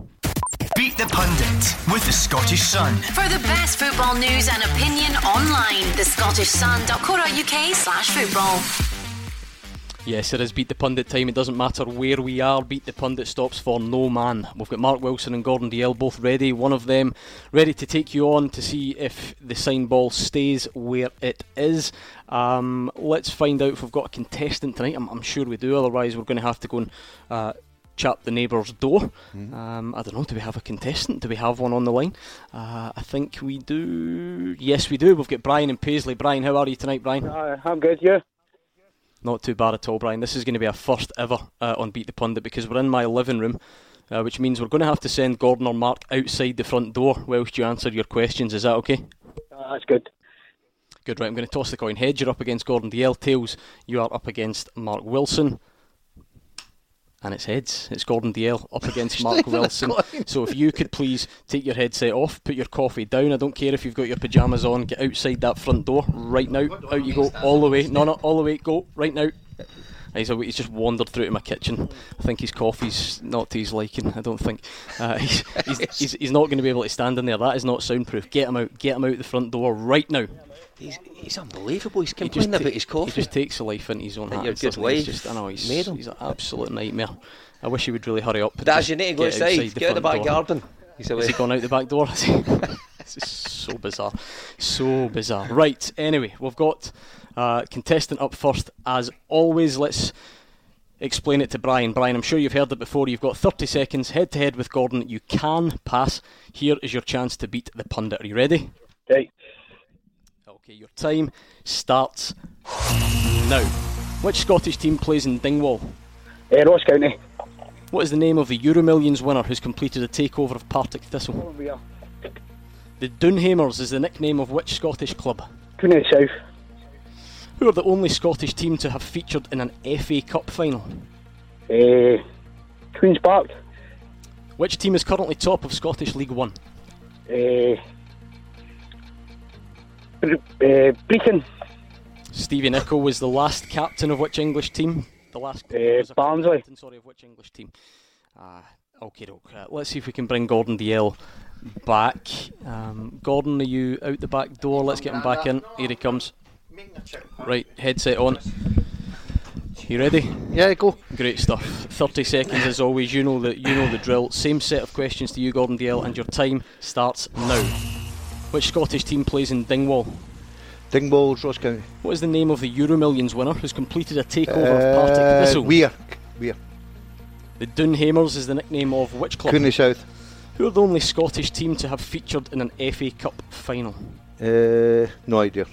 Beat the Pundit with the Scottish Sun. For the best football news and opinion online, thescottishsun.co.uk slash football. Yes, it is Beat the Pundit time. It doesn't matter where we are. Beat the Pundit stops for no man. We've got Mark Wilson and Gordon Dalziel both ready. One of them ready to take you on to see if the sign ball stays where it is. Um, let's find out if we've got a contestant tonight. I'm, I'm, sure we do. Otherwise, we're going to have to go and uh, chap the neighbour's door. Mm-hmm. Um, I don't know. Do we have a contestant? Do we have one on the line? Uh, I think we do. Yes, we do. We've got Brian and Paisley. Brian, how are you tonight, Brian? Uh, I'm good. Yeah. Not too bad at all, Brian. This is going to be our first ever uh, on Beat the Pundit because we're in my living room, uh, which means we're going to have to send Gordon or Mark outside the front door whilst you answer your questions. Is that okay? Uh, that's good. Good, right. I'm going to toss the coin. Heads, you're up against Gordon Dalziel. Tails, you are up against Mark Wilson and it's heads. It's Gordon Dalziel up against Mark Wilson. So if you could please take your headset off, put your coffee down. I don't care if you've got your pyjamas on. Get outside that front door right now. Out you go, all the way. No, no, all the way. Go right now. He's, a, he's just wandered through to my kitchen. I think his coffee's not to his liking. I don't think uh, he's, he's, he's, he's not going to be able to stand in there. That is not soundproof. Get him out. Get him out the front door right now. He's, he's unbelievable. He's complaining about his coffee. He just takes a life into his own hands. Your good wife. Just, I know he's, made him. he's an absolute nightmare. I wish he would really hurry up. Daz, you need to go outside. outside get out the back door. garden. He's away. Is he gone out the back door? this is so bizarre. So bizarre. Right. Anyway, we've got uh, contestant up first as always. Let's explain it to Brian. Brian, I'm sure you've heard it before. You've got 30 seconds head to head with Gordon. You can pass. Here is your chance to beat the pundit. Are you ready? Okay. Okay, your time starts now. Which Scottish team plays in Dingwall? Uh, Ross County. What is the name of the Euro Millions winner who's completed a takeover of Partick Thistle? The Doonhamers is the nickname of which Scottish club? Queen South. Who are the only Scottish team to have featured in an FA Cup final? Uh, Queen's Park. Which team is currently top of Scottish League One? Uh, uh, Brechin. Stevie Nicol was the last captain of which English team? The last uh, Barnsley. Captain, sorry, of which English team? Uh, okay, okay. Uh, let's see if we can bring Gordon Dalziel back. Um, Gordon, are you out the back door? Let's get him back in. Here he comes. Right, headset on. You ready? Yeah, go. Great stuff. Thirty seconds as always. You know the you know the drill. Same set of questions to you, Gordon Dalziel, and your time starts now. Which Scottish team plays in Dingwall? Dingwall's Ross County. What is the name of the Euro Millions winner who's completed a takeover uh, of Partick Thistle? Weir. Weir. The Doonhamers is the nickname of which club? Cooney South. Who are the only Scottish team to have featured in an FA Cup final? Uh, no idea.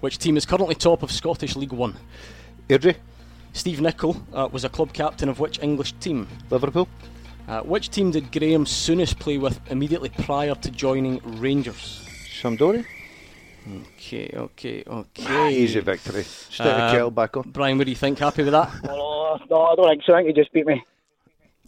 Which team is currently top of Scottish League One? Airdrie. Steve Nicol uh, was a club captain of which English team? Liverpool. Uh, which team did Graeme Souness play with immediately prior to joining Rangers? Sampdoria. Okay, okay, okay. Easy victory. Stick uh, the kettle back on. Brian, what do you think? Happy with that? no, no, I don't think so. I think he just beat me.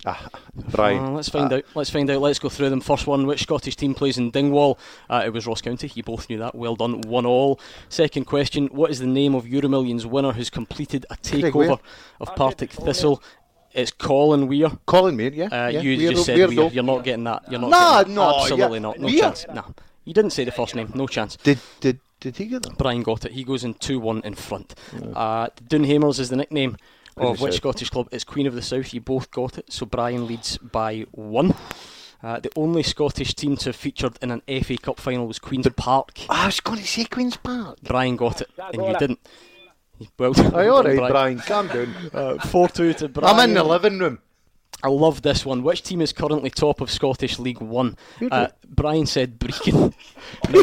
Ah, Brian. Uh, let's find ah. out. Let's find out. Let's go through them. First one: Which Scottish team plays in Dingwall? Uh, it was Ross County. You both knew that. Well done. One all. Second question: What is the name of EuroMillions winner who's completed a takeover of Partick Thistle? It's Colin Weir. Colin Weir, yeah. Uh, yeah. you Weir, just said Weir, Weir. You're not getting that. You're not. Nah, getting no, absolutely yeah. not. No Weir. chance. Nah. You didn't say the first name. No chance. Did did did he get that? Brian got it. He goes in two one in front. Yeah. Uh, Doonhamers is the nickname of which Scottish club? is Queen of the South. You both got it. So Brian leads by one. Uh, the only Scottish team to have featured in an FA Cup final was Queen's Park. I was going to say Queen's Park. Brian got it, and you didn't. Well, Aye, all right, Brian, calm down. Uh, 4 2 to Brian. I'm in the living room. I love this one. Which team is currently top of Scottish League One? Uh, Brian said Brechin. Now,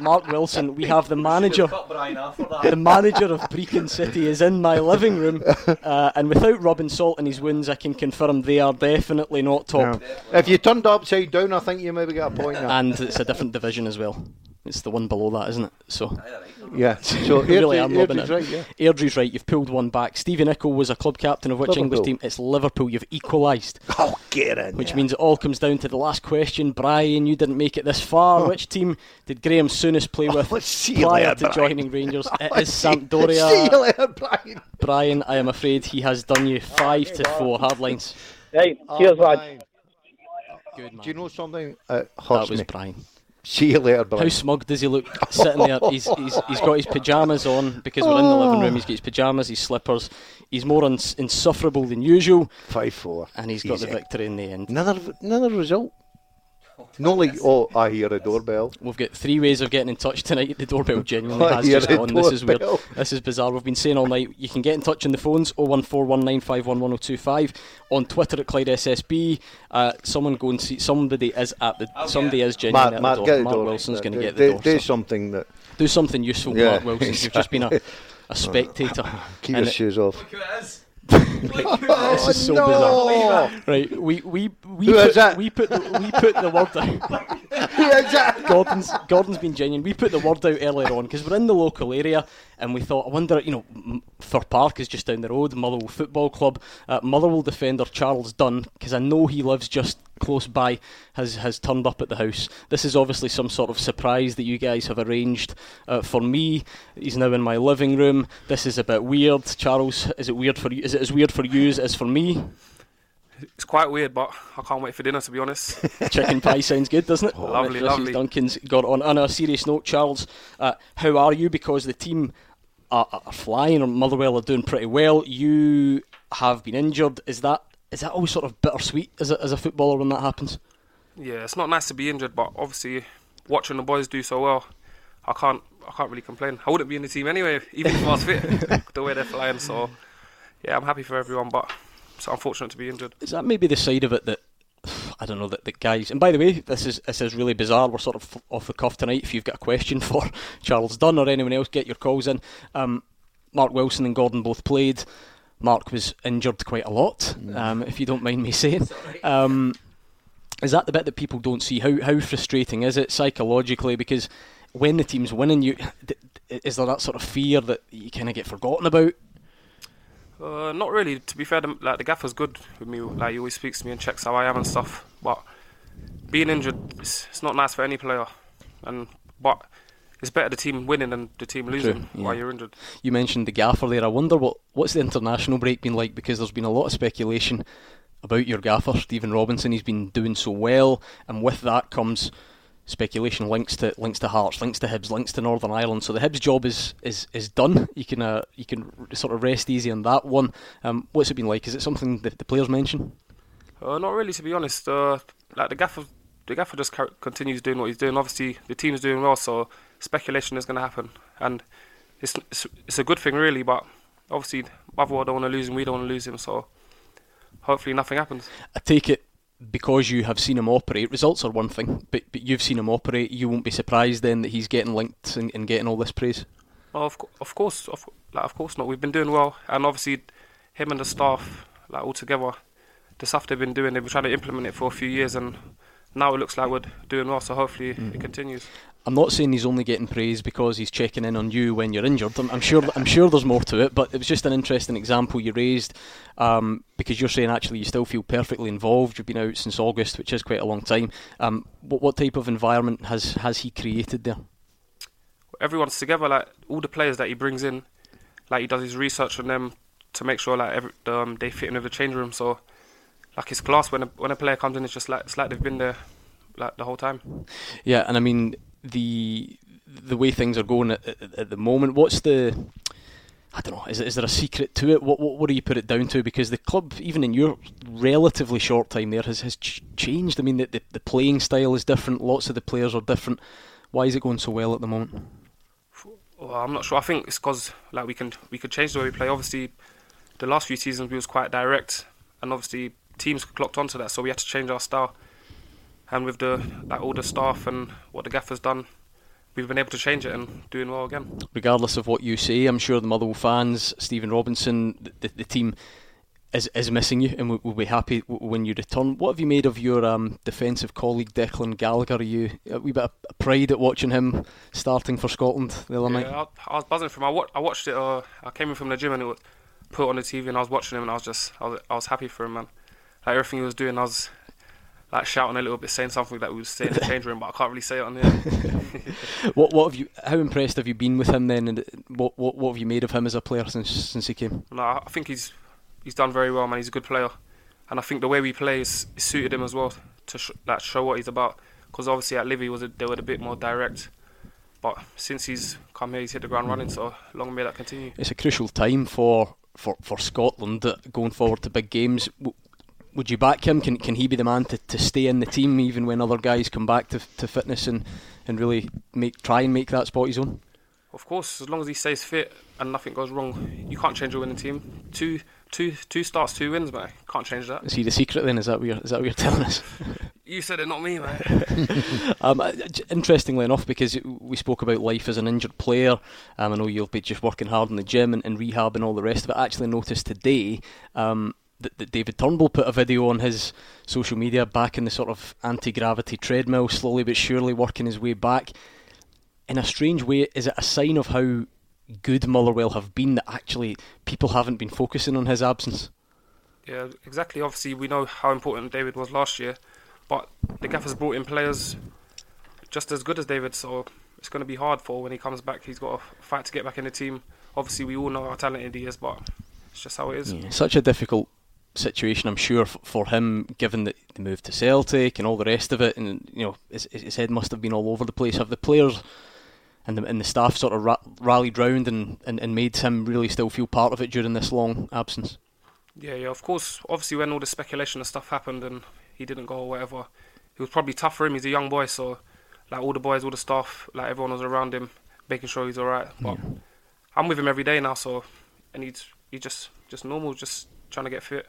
Mark Wilson, we have the manager. The manager of Brechin City is in my living room, uh, and without rubbing salt in his wounds, I can confirm they are definitely not top. If you turned upside down, I think you maybe get a point there. And it's a different division as well. It's the one below that, isn't it? So, Yeah. So really, Airdrie- I'm rubbing it. Airdrie's right, yeah. Airdrie's right. You've pulled one back. Stevie Nicol was a club captain of which English team? It's Liverpool. You've equalised. Oh, get in. Which there. means it all comes down to the last question. Brian, you didn't make it this far. Oh. Which team did Graeme Souness play oh, with Oh, see prior later, to Brian. joining Rangers? It is See- Sampdoria. See you later, Brian. Brian, I am afraid he has done you five to four hard lines. Right, Oh, cheers, lad. Good man. Do you know something? It That was me. Brian. See you later, Brian. How smug does he look sitting there? He's, he's, he's got his pyjamas on because we're in the living room. He's got his pyjamas, his slippers. He's more uns insufferable than usual. Five four. And he's got Easy. the victory in the end. Another another result. No, like oh, I hear a doorbell. We've got three ways of getting in touch tonight. The doorbell genuinely I has just gone. This is weird. This is bizarre. We've been saying all night. You can get in touch on the phones 01419511025 on Twitter at Clyde SSB. Uh, someone go and see. Somebody is at the. somebody is genuinely Matt, at Matt, the door. get Mark door. Wilson's going to get the do- door. Do so something that. do something useful, Yeah, Mark Wilson. You've just been a, a spectator. Keep And your it- shoes off. This is so no. bizarre. Right, we we we Who put, we put the, we put the word out. Gordon's Gordon's been genuine. We put the word out earlier on because we're in the local area and we thought, I wonder, you know, Fir Park is just down the road. Motherwell Football Club, uh, Motherwell defender Charles Dunne, because I know he lives just close by, has has turned up at the house. This is obviously some sort of surprise that you guys have arranged uh, for me. He's now in my living room. This is a bit weird. Charles, is it weird for you? Is it as weird for you as it is for me? It's quite weird, but I can't wait for dinner to be honest. Chicken pie sounds good, doesn't it? Lovely, Mrs. lovely. Duncan's got on. On a serious note, Charles, uh, how are you? Because the team are, are flying, or Motherwell are doing pretty well. You have been injured. Is that is that always sort of bittersweet as a, as a footballer when that happens? Yeah, it's not nice to be injured, but obviously watching the boys do so well, I can't I can't really complain. I wouldn't be in the team anyway, even if I was fit. the way they're flying, so yeah, I'm happy for everyone, but it's unfortunate to be injured. Is that maybe the side of it that I don't know that the guys? And by the way, this is this is really bizarre. We're sort of off the cuff tonight. If you've got a question for Charles Dunne or anyone else, get your calls in. Um, Mark Wilson and Gordon both played. Mark was injured quite a lot, um, if you don't mind me saying. Um, is that the bit that people don't see? How how frustrating is it psychologically? Because when the team's winning, you d- d- is there that sort of fear that you kind of get forgotten about? Uh, not really. To be fair, the, like the gaffer's good with me. Like he always speaks to me and checks how I am and stuff. But being injured, it's, it's not nice for any player. And but it's better the team winning than the team losing yeah. while you're injured. You mentioned the gaffer there. I wonder what what's the international break been like because there's been a lot of speculation about your gaffer, Stephen Robinson. He's been doing so well, and with that comes speculation links to links to Hearts, links to Hibs, links to Northern Ireland. So the Hibs job is is, is done. You can uh, you can r- sort of rest easy on that one. Um, what's it been like? Is it something that the players mention? Uh, not really, to be honest. Uh, like the gaffer, the gaffer just continues doing what he's doing. Obviously, the team's doing well, so speculation is going to happen, and it's, it's it's a good thing, really. But obviously, Motherwell don't want to lose him, we don't want to lose him, so hopefully nothing happens. I take it because you have seen him operate. Results are one thing, but but you've seen him operate. You won't be surprised then that he's getting linked and, and getting all this praise. Oh, of, co- of course, of, like, of course not. We've been doing well, and obviously, him and the staff, like all together, the stuff they've been doing, they've been trying to implement it for a few years, and now it looks like we're doing well. So hopefully, it mm. continues. I'm not saying he's only getting praise because he's checking in on you when you're injured. I'm, I'm sure. I'm sure there's more to it, but it was just an interesting example you raised um, because you're saying actually you still feel perfectly involved. You've been out since August, which is quite a long time. Um, what, what type of environment has has he created there? everyone's together. Like all the players that he brings in, like he does his research on them to make sure like every, um, they fit into the change room. So like his class when a, when a player comes in, it's just like it's like they've been there like the whole time. Yeah, and I mean the the way things are going at, at, at the moment. What's the I don't know. Is, is there a secret to it? What, what what do you put it down to? Because the club, even in your relatively short time there, has has ch- changed. I mean, the, the the playing style is different. Lots of the players are different. Why is it going so well at the moment? Well, I'm not sure. I think it's because like we can we could change the way we play. Obviously, the last few seasons we was quite direct, and obviously teams clocked onto that, so we had to change our style. And with the like all the staff and what the gaffer's done, we've been able to change it and doing well again. Regardless of what you say, I'm sure the Motherwell fans, Stephen Robinson, the, the, the team is is missing you, and we'll, we'll be happy when you return. What have you made of your um, defensive colleague Declan Gallagher? Are you a wee bit of pride at watching him starting for Scotland the other night? Yeah, I, I was buzzing from. I, wa- I watched it. Uh, I came in from the gym and it was put on the TV, and I was watching him, and I was just I was, I was happy for him, man. Like everything he was doing, I was like shouting a little bit, saying something that we would say in the change room, but I can't really say it on here. what what have you? How impressed have you been with him then? And what what what have you made of him as a player since since he came? no, I think he's he's done very well, man. He's a good player, and I think the way we play is, is suited him as well to sh- like show what he's about. Because obviously at Livy was a, they were a bit more direct, but since he's come here, he's hit the ground running. So long may that continue. It's a crucial time for for for Scotland uh, going forward to big games. Would you back him? Can can he be the man to, to stay in the team even when other guys come back to to fitness and, and really make try and make that spot his own? Of course, as long as he stays fit and nothing goes wrong, you can't change a winning team. Two, two, two starts, two wins, man. Can't change that. Is he the secret then? Is that what you're, is that what you're telling us? You said it, not me, mate. um, interestingly enough, because we spoke about life as an injured player, um, I know you'll be just working hard in the gym and, and rehab and all the rest of it. I actually noticed today um, that, that David Turnbull put a video on his social media back in the sort of anti gravity treadmill, slowly but surely working his way back. In a strange way, is it a sign of how good Motherwell have been that actually people haven't been focusing on his absence? Yeah, exactly. Obviously, we know how important David was last year, but the Gaffer's brought in players just as good as David, so it's going to be hard for when he comes back. He's got a fight to get back in the team. Obviously, we all know how talented he is, but it's just how it is. Yeah, such a difficult situation, I'm sure, f- for him, given the, the move to Celtic and all the rest of it. And you know, his, his head must have been all over the place. Have the players and the, and the staff sort of ra- rallied round and, and, and made him really still feel part of it during this long absence? Yeah, yeah. Of course, obviously, when all the speculation and stuff happened and he didn't go or whatever, it was probably tough for him. He's a young boy, so like all the boys, all the staff, like everyone was around him, making sure he's all right. But I'm with him every day now, so and he's he's just just normal, just trying to get fit.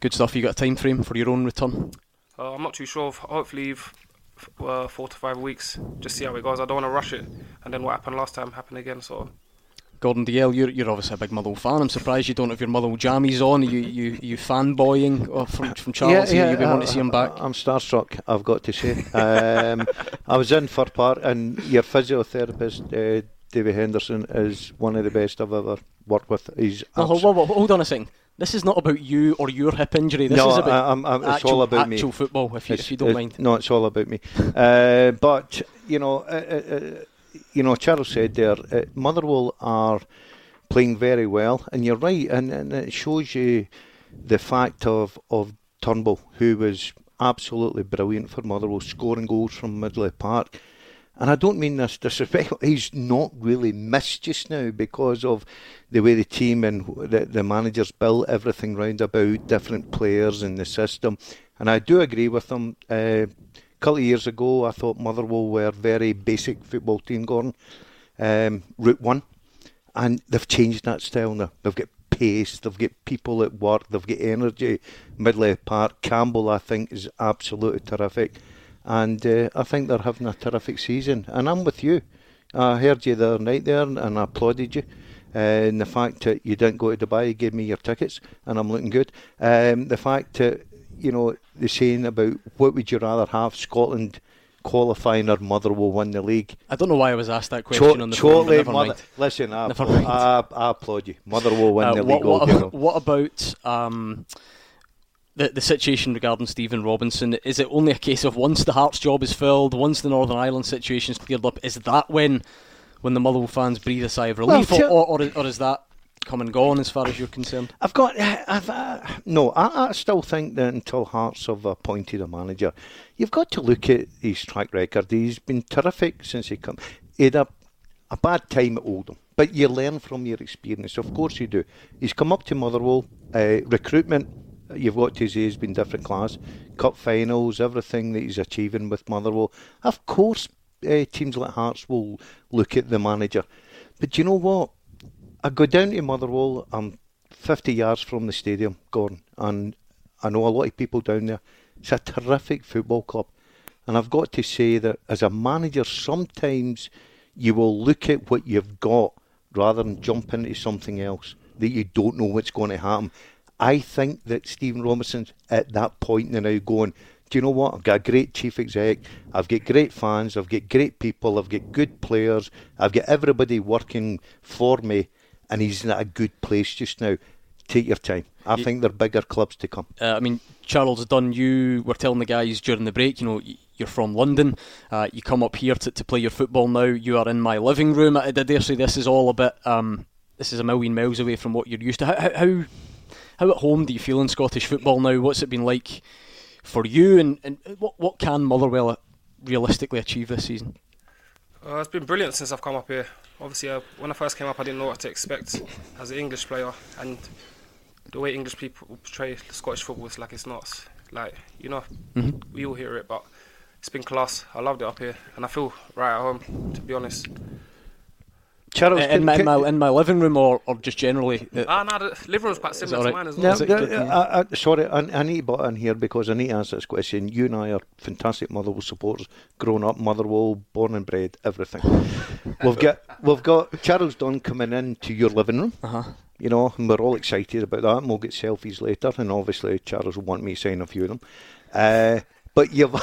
Good stuff. You got a time frame for your own return? Uh, I'm not too sure. Hopefully, f- f- uh, four to five weeks. Just see how it goes. I don't want to rush it, and then what happened last time happened again. So Gordon Dalziel, you're you're obviously a big Motherwell fan. I'm surprised you don't have your Motherwell jammies on. Are you you you fanboying uh, from from Charles? Yeah, yeah, You've been wanting uh, to see him back. I'm starstruck, I've got to say. um, I was in Fir Park, and your physiotherapist, uh, David Henderson, is one of the best I've ever worked with. He's No, abs- hold, hold, hold on a second. This is not about you or your hip injury. This no, is about I'm, I'm, it's actual, all about me. actual football. If you, if you don't mind. No, it's all about me. Uh, but you know, uh, uh, uh, you know, Charles said there, uh, Motherwell are playing very well, and you're right, and, and it shows you the fact of of Turnbull, who was absolutely brilliant for Motherwell, scoring goals from Midley Park. And I don't mean this disrespectful. He's not really missed just now because of the way the team and the, the managers built everything round about different players in the system. And I do agree with them. Uh, a couple of years ago, I thought Motherwell were a very basic football team, Gordon. Um, Route 1. And they've changed that style now. They've got pace, they've got people at work, they've got energy. Midley Park, Campbell, I think, is absolutely terrific. And uh, I think they're having a terrific season. And I'm with you. I heard you the other night there and I applauded you. Uh, and the fact that you didn't go to Dubai, you gave me your tickets, and I'm looking good. Um, the fact that, you know, the saying about what would you rather have, Scotland qualifying or Motherwell win the league? I don't know why I was asked that question To- on the phone. never Mother- mind. Listen, I, Never applaud, mind. I, I applaud you. Motherwell win Uh, the what, league. what, all what about um, the the situation regarding Stephen Robinson? Is it only a case of once the Hearts job is filled, once the Northern Ireland situation's cleared up, is that when when the Motherwell fans breathe a sigh of relief, tell- or, or, or is that come and gone as far as you're concerned? I've got. I've, uh, no, I, I still think that until Hearts have appointed a manager, you've got to look at his track record. He's been terrific since he come. He had a, a bad time at Oldham, but you learn from your experience. Of course you do. He's come up to Motherwell. Uh, recruitment, you've got to say, has been different class. Cup finals, everything that he's achieving with Motherwell. Of course, uh, teams like Hearts will look at the manager. But do you know what? I go down to Motherwell. I'm 50 yards from the stadium, Gordon, and I know a lot of people down there. It's a terrific football club. And I've got to say that as a manager, sometimes you will look at what you've got rather than jump into something else that you don't know what's going to happen. I think that Stephen Robinson's at that point now going, do you know what? I've got a great chief exec, I've got great fans, I've got great people, I've got good players, I've got everybody working for me, and he's in a good place just now. Take your time. I You- think there are bigger clubs to come. Uh, I mean, Charles Dunne, you were telling the guys during the break, you know, you're from London. Uh, you come up here to, to play your football now. You are in my living room. I, I dare say this is all a bit. Um, this is a million miles away from what you're used to. How, how, how, at home do you feel in Scottish football now? What's it been like for you? And, and what, what can Motherwell realistically achieve this season? Uh, it's been brilliant since I've come up here. Obviously, uh, when I first came up, I didn't know what to expect as an English player, and the way English people portray Scottish football is like it's not like you know Mhm. we all hear it, but it's been class. I loved it up here, and I feel right at home. To be honest, Charles, Uh, in, my, in, my, in my living room or, or just generally? Uh, ah, no, the living room's quite similar that to mine as well. Is it good? Yeah. I, I, sorry, I, I need to butt in here because I need to answer this question. You and I are fantastic Motherwell supporters, grown up Motherwell, born and bred, everything. we've got we've got Charles Dunne coming in to your living room. Uh-huh. You know, and we're all excited about that. And we'll get selfies later, and obviously Charles will want me to sign a few of them. Uh, but you've,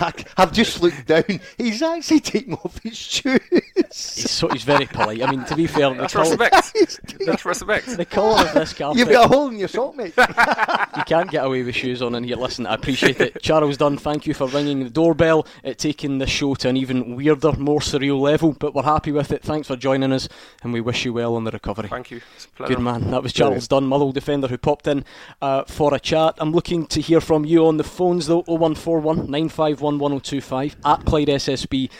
I've just looked down. He's actually taking off his shoes. He's, so, he's very polite. I mean, to be fair, the That's colour, respect. That's respect. the colour of this carpet. You've got a hole in your sock, mate. you can't get away with shoes on in here. Listen, I appreciate it. Charles Dunne, thank you for ringing the doorbell, it taking the show to an even weirder, more surreal level. But we're happy with it. Thanks for joining us, and we wish you well on the recovery. Thank you. It's a pleasure. Good man. That was Charles Dunne, Motherwell defender, who popped in uh, for a chat. I'm looking to hear from you on the phones though. 0141 951 1025 at Clyde SSB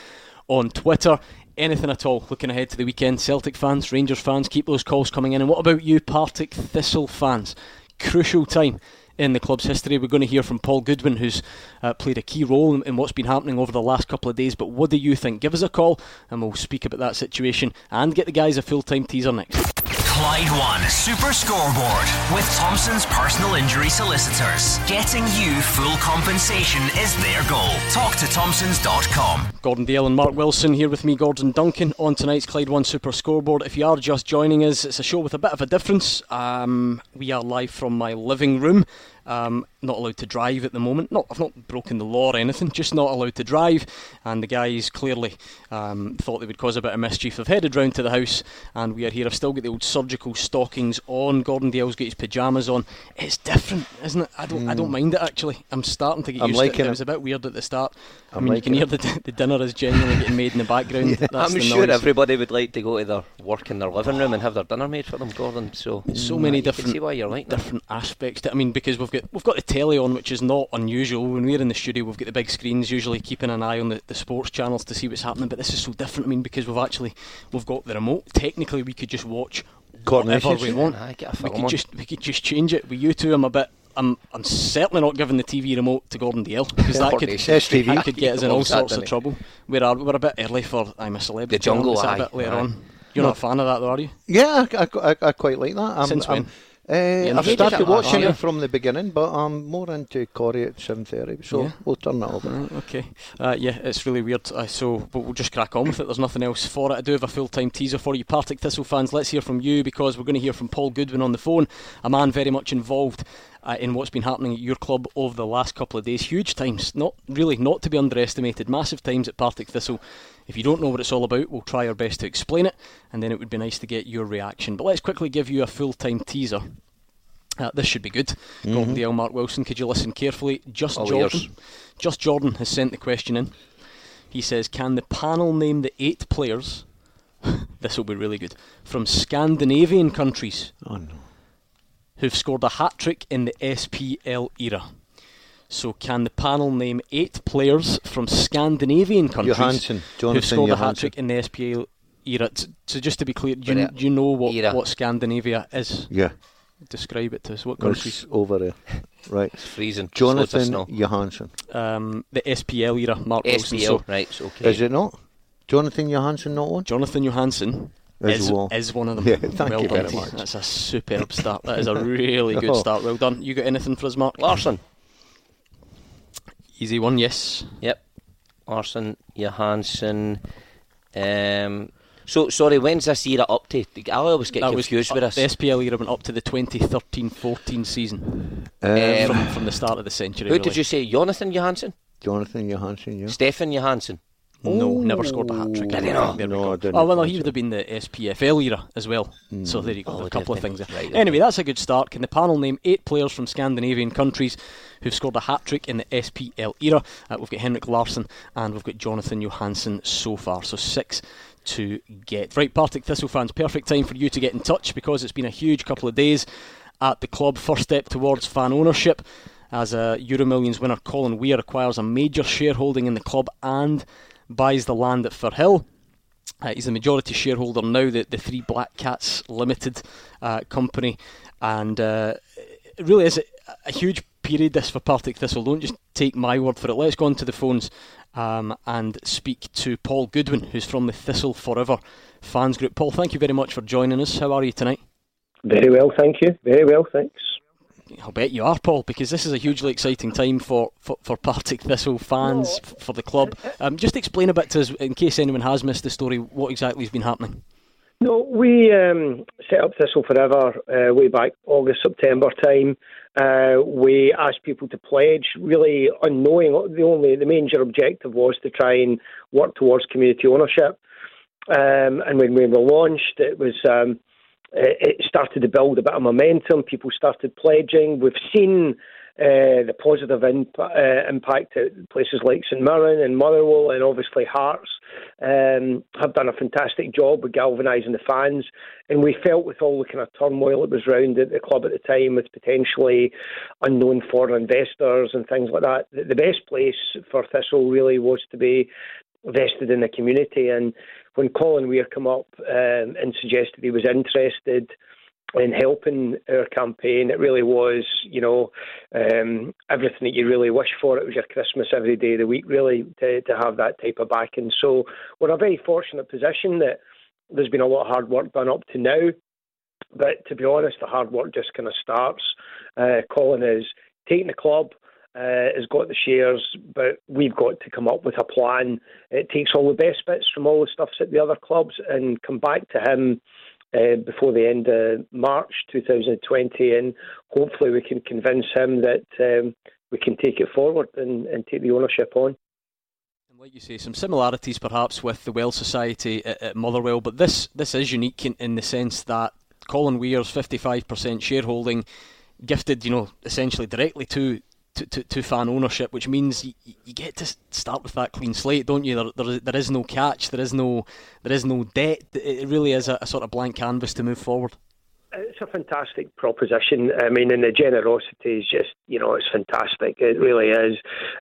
on Twitter. Anything at all looking ahead to the weekend. Celtic fans, Rangers fans, keep those calls coming in. And what about you, Partick Thistle fans? Crucial time in the club's history. We're going to hear from Paul Goodwin, who's uh, played a key role in, in what's been happening over the last couple of days. But what do you think? Give us a call and we'll speak about that situation and get the guys a full time teaser next. Clyde One Super Scoreboard with Thompson's personal injury solicitors. Getting you full compensation is their goal. Talk to Thompsons.com. Gordon Dalziel and Mark Wilson here with me, Gordon Duncan, on tonight's Clyde One Super Scoreboard. If you are just joining us, it's a show with a bit of a difference. Um, we are live from my living room. Um, not allowed to drive at the moment. Not, I've not broken the law or anything, just not allowed to drive. And the guys clearly um, thought they would cause a bit of mischief. They've headed round to the house, and we are here. I've still got the old surgical stockings on. Gordon Dalziel's got his pyjamas on. It's different, isn't it? I don't, I don't Mm. mind it actually. I'm starting to get I'm used to liking it. It it. was a bit weird at the start. I mean, you can liking hear the, the dinner is genuinely getting made in the background. That's I'm the sure noise. everybody would like to go to their work in their living room and have their dinner made for them, Gordon. So so mm, many you different see why you're like that. different aspects. To, I mean, because we've got we've got the telly on, which is not unusual. When we're in the studio, we've got the big screens, usually keeping an eye on the, the sports channels to see what's happening. But this is so different. I mean, because we've actually we've got the remote. Technically, we could just watch whatever we want. Aye, get a we could on. just we could just change it. With you two, I'm a bit. I'm I'm certainly not giving the TV remote to Gordon Dalziel because that could that could get us in all sorts of trouble. We're a, we're a bit early for I'm a celebrity. The Jungle a bit later Aye. on. You're not a fan of that, though, are you? Yeah, I, I, I, quite like that. I'm, Since I'm, when? Uh, I've started watching it from the beginning, but I'm more into Corrie at seven thirty, so Yeah. we'll turn that over. Right, okay. Uh, yeah, it's really weird. Uh, so, but we'll just crack on with it. There's nothing else for it. I do have a full-time teaser for you, Partick Thistle fans. Let's hear from you because we're going to hear from Paul Goodwin on the phone, a man very much involved uh, in what's been happening at your club over the last couple of days. Huge times, not really not to be underestimated. Massive times at Partick Thistle. If you don't know what it's all about, we'll try our best to explain it, and then it would be nice to get your reaction. But let's quickly give you a full-time teaser. Uh, this should be good. Gordon Dalziel, Mark Wilson, could you listen carefully? Just All Jordan. ears. Just Jordan has sent the question in. He says, Can the panel name the eight players? this will be really good. From Scandinavian countries Oh no. who've scored a hat trick in the SPL era. So, can the panel name eight players from Scandinavian countries Johansson, who've Jonathan scored a hat trick in the SPL era. So just to be clear, do you, do you know what, what Scandinavia is? Yeah. Describe it to us. What countries? over there. Right. It's freezing. Jonathan Slow. Johansson. Um, the SPL era, Mark Wilson. SPL, So right, it's okay. Is it not? Jonathan Johansson not one? Jonathan Johansson Is is, one. is one of them. Yeah, thank well you done very much. That's a superb start. That is a really good Oh. start. Well done. You got anything for us, Mark? Larsson. Easy one, yes. Yep. Larsson, Johansson. Um, so, sorry, when's this era up to? I always get That confused with this. The SPL era went up to the 2013-14 season. Um, from, from the start of the century. Who really. did you say? Jonathan Johansson? Jonathan Johansson, yeah. Stefan Johansson? No, never scored a hat trick. Did he not? There we No, go. I didn't Oh well, no, he would have been the SPFL era as well. So there you go. Oh, a couple of things there. Right, anyway, that's a good start. Can the panel name eight players from Scandinavian countries who've scored a hat trick in the SPL era? Uh, we've got Henrik Larsson and we've got Jonathan Johansson so far. So six to get. Right, Partick Thistle fans, perfect time for you to get in touch because it's been a huge couple of days at the club. First step towards fan ownership as a Euro Millions winner Colin Weir acquires a major shareholding in the club and buys the land at Firhill. Uh, he's the majority shareholder now, the, the Three Black Cats Limited uh, company, and uh, it really is a, a huge period this for Partick Thistle. Don't just take my word for it. Let's go on to the phones um, and speak to Paul Goodwin, who's from the Thistle Forever fans group. Paul, thank you very much for joining us. How are you tonight? Very well, thank you. Very well, thanks. I'll bet you are, Paul, because this is a hugely exciting time for, for, for Partick Thistle fans, f- for the club. Um, just explain a bit to us, in case anyone has missed the story, what exactly has been happening. No, we um, set up Thistle Forever uh, way back August, September time. Uh, we asked people to pledge, really unknowing. The only, the major objective was to try and work towards community ownership. Um, and when we were launched, it was um, it it started to build a bit of momentum. People started pledging. We've seen uh, the positive imp- uh, impact at places like St Mirren and Motherwell, and obviously Hearts um, have done a fantastic job with galvanising the fans. And we felt with all the kind of turmoil that was around at the club at the time, with potentially unknown foreign investors and things like that, that the best place for Thistle really was to be vested in the community. And when Colin Weir came up um, and suggested he was interested in helping our campaign, it really was, you know, um, everything that you really wish for. It was your Christmas every day of the week, really, to, to have that type of backing. So we're in a very fortunate position that there's been a lot of hard work done up to now. But to be honest, the hard work just kind of starts. Uh, Colin is taking the club, uh, has got the shares, but we've got to come up with a plan. It takes all the best bits from all the stuffs at the other clubs and come back to him uh, before the end of March 2020, and hopefully we can convince him that um, we can take it forward and, and take the ownership on. And Like you say, some similarities perhaps with the Well Society at, at Motherwell, but this this is unique in, in the sense that Colin Weir's 55% shareholding gifted, you know, essentially directly to to, to, to fan ownership, which means you, you get to start with that clean slate, don't you? There, there, there is no catch, there is no there is no debt. It really is a, a sort of blank canvas to move forward. It's a fantastic proposition. I mean, and the generosity is just, you know, it's fantastic. It really is.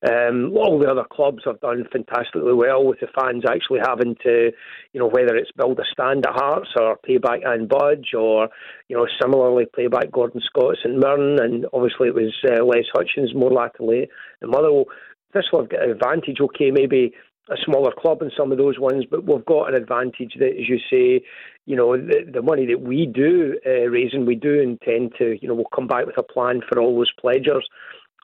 Um, all the other clubs have done fantastically well with the fans actually having to, you know, whether it's build a stand at Hearts or pay back Ann Budge or, you know, similarly play back Gordon Scott at St and obviously it was uh, Les Hutchison more latterly at Motherwell. This will got an advantage. Okay, maybe a smaller club in some of those ones, but we've got an advantage that, as you say, you know, the, the money that we do uh, raise and we do intend to, you know, we'll come back with a plan for all those pledgers.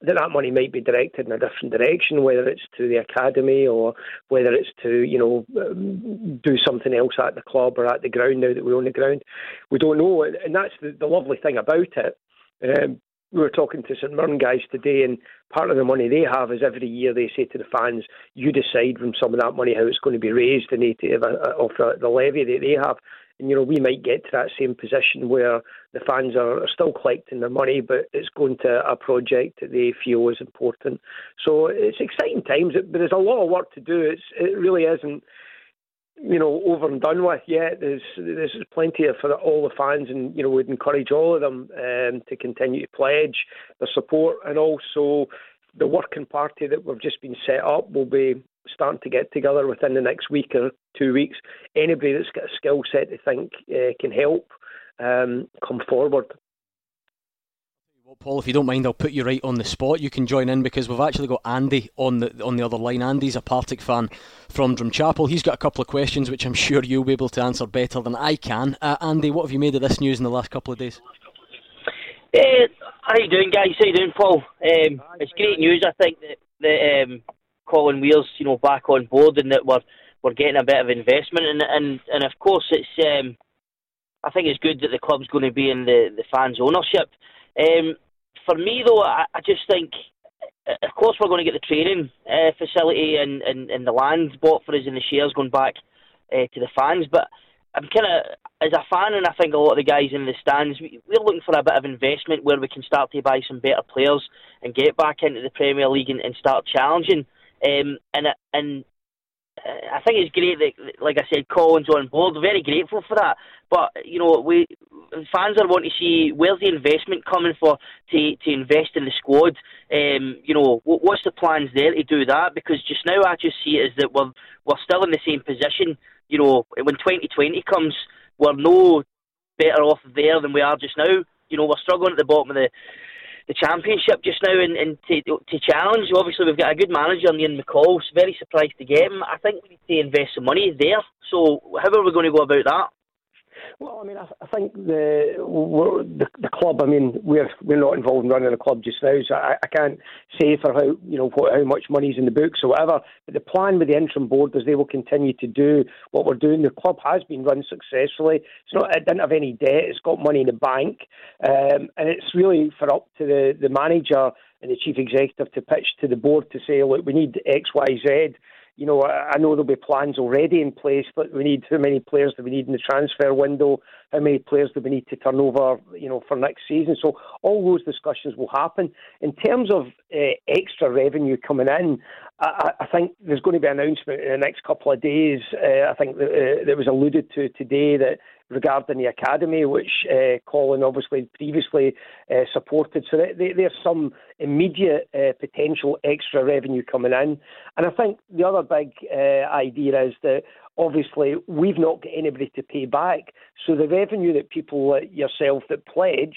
That that money might be directed in a different direction, whether it's to the academy or whether it's to, you know, um, do something else at the club or at the ground now that we own the ground. We don't know, and that's the, the lovely thing about it. Um, we were talking to St Mirren guys today, and part of the money they have is every year they say to the fans, "You decide from some of that money how it's going to be raised in eighty of, of the levy that they have." And you know, we might get to that same position where the fans are, are still collecting their money, but it's going to a project that they feel is important. So it's exciting times, but there's a lot of work to do. It's, it really isn't you know, over and done with yet. There's there's plenty of for all the fans, and you know, we'd encourage all of them um, to continue to pledge their support, and also the working party that we've just been set up will be starting to get together within the next week or two weeks. Anybody that's got a skill set they think uh, can help um, come forward. Well, Paul, if you don't mind, I'll put you right on the spot. You can join in because we've actually got Andy on the on the other line. Andy's a Partick fan from Drumchapel. He's got a couple of questions which I'm sure you'll be able to answer better than I can. Uh, Andy, what have you made of this news in the last couple of days? Uh, how you doing, guys? How you doing, Paul? Um, it's great news. I think that, that um, Colin Weir's, you know, back on board and that we're we're getting a bit of investment and and and of course it's. Um, I think it's good that the club's going to be in the the fans' ownership. Um, for me, though, I, I, just think, of course, we're going to get the training uh, facility and, and, and the land bought for us and the shares going back uh, to the fans. But I'm kind of, as a fan, and I think a lot of the guys in the stands, we, we're looking for a bit of investment where we can start to buy some better players and get back into the Premier League and, and start challenging. Um, and and I think it's great that, like I said, Colin's on board. Very grateful for that. But you know, we fans are wanting to see where's the investment coming for to to invest in the squad. Um, you know, what's the plans there to do that? Because just now I just see it as that we're we're still in the same position. You know, when 2020 comes, we're no better off there than we are just now. You know, we're struggling at the bottom of the the championship just now and, and to, to challenge. Obviously, we've got a good manager, Ian McCall. So very surprised to get him. I think we need to invest some money there. So, how are we going to go about that? Well, I mean, I, I think the, the the club. I mean, we're we're not involved in running the club just now, so I, I can't say for how you know what, how much money's in the books or whatever. But the plan with the interim board is they will continue to do what we're doing. The club has been run successfully. It's not. It didn't have any debt. It's got money in the bank, um, and it's really for up to the the manager and the chief executive to pitch to the board to say, look, we need X, Y, Z you know, I know there'll be plans already in place, but we need how many players do we need in the transfer window? How many players do we need to turn over, you know, for next season? So all those discussions will happen. In terms of uh, extra revenue coming in, I, I, think there's going to be an announcement in the next couple of days. Uh, I think that, uh, that was alluded to today that regarding the academy, which uh, Colin obviously previously uh, supported. So there's some immediate uh, potential extra revenue coming in. And I think the other big uh, idea is that obviously we've not got anybody to pay back. So the revenue that people like yourself that pledge,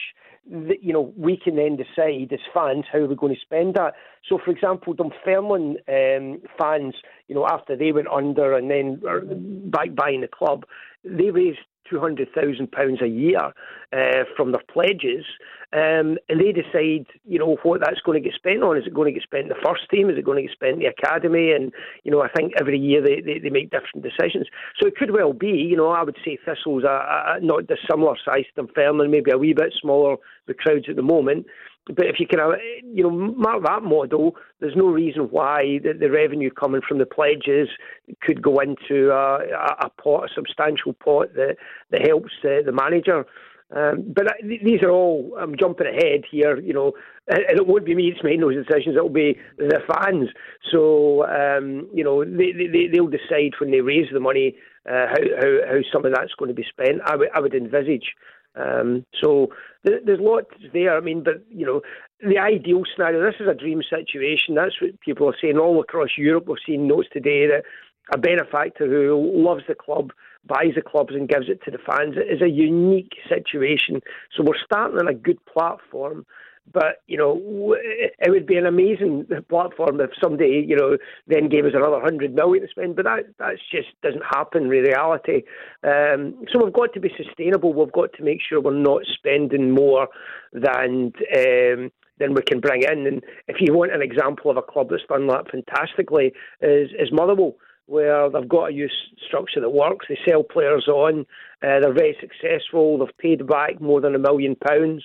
that, you know, we can then decide as fans how we're going to spend that. So, for example, Dunfermline um, fans, you know, after they went under and then back buying the club, they raised £200,000 a year uh, from their pledges, um, and they decide, you know, what that's going to get spent on. Is it going to get spent in the first team? Is it going to get spent in the academy? And, you know, I think every year they, they, they make different decisions. So it could well be, you know, I would say Thistle's a, a, not dissimilar size to Dunfermline, maybe a wee bit smaller the crowds at the moment. But if you can, uh, you know, mark that model, there's no reason why the, the revenue coming from the pledges could go into a, a pot, a substantial pot that that helps uh, the manager. Um, but uh, these are all, I'm jumping ahead here, you know, and it won't be me that's making those decisions, it'll be the fans. So, um, you know, they, they, they'll decide when they raise the money uh, how, how, how some of that's going to be spent. I, w- I would envisage um, so th- there's lots there. I mean, but you know, the ideal scenario. This is a dream situation. That's what people are saying all across Europe. We've seen notes today that a benefactor who loves the club buys the clubs and gives it to the fans. It is a unique situation. So we're starting on a good platform. But you know, it would be an amazing platform if somebody you know then gave us another hundred million to spend. But that that just doesn't happen in reality. Um, so we've got to be sustainable. We've got to make sure we're not spending more than. Um, than we can bring in. And if you want an example of a club that's done that fantastically, is, is Motherwell where they've got a youth structure that works. They sell players on. Uh, they're very successful. They've paid back more than a million pounds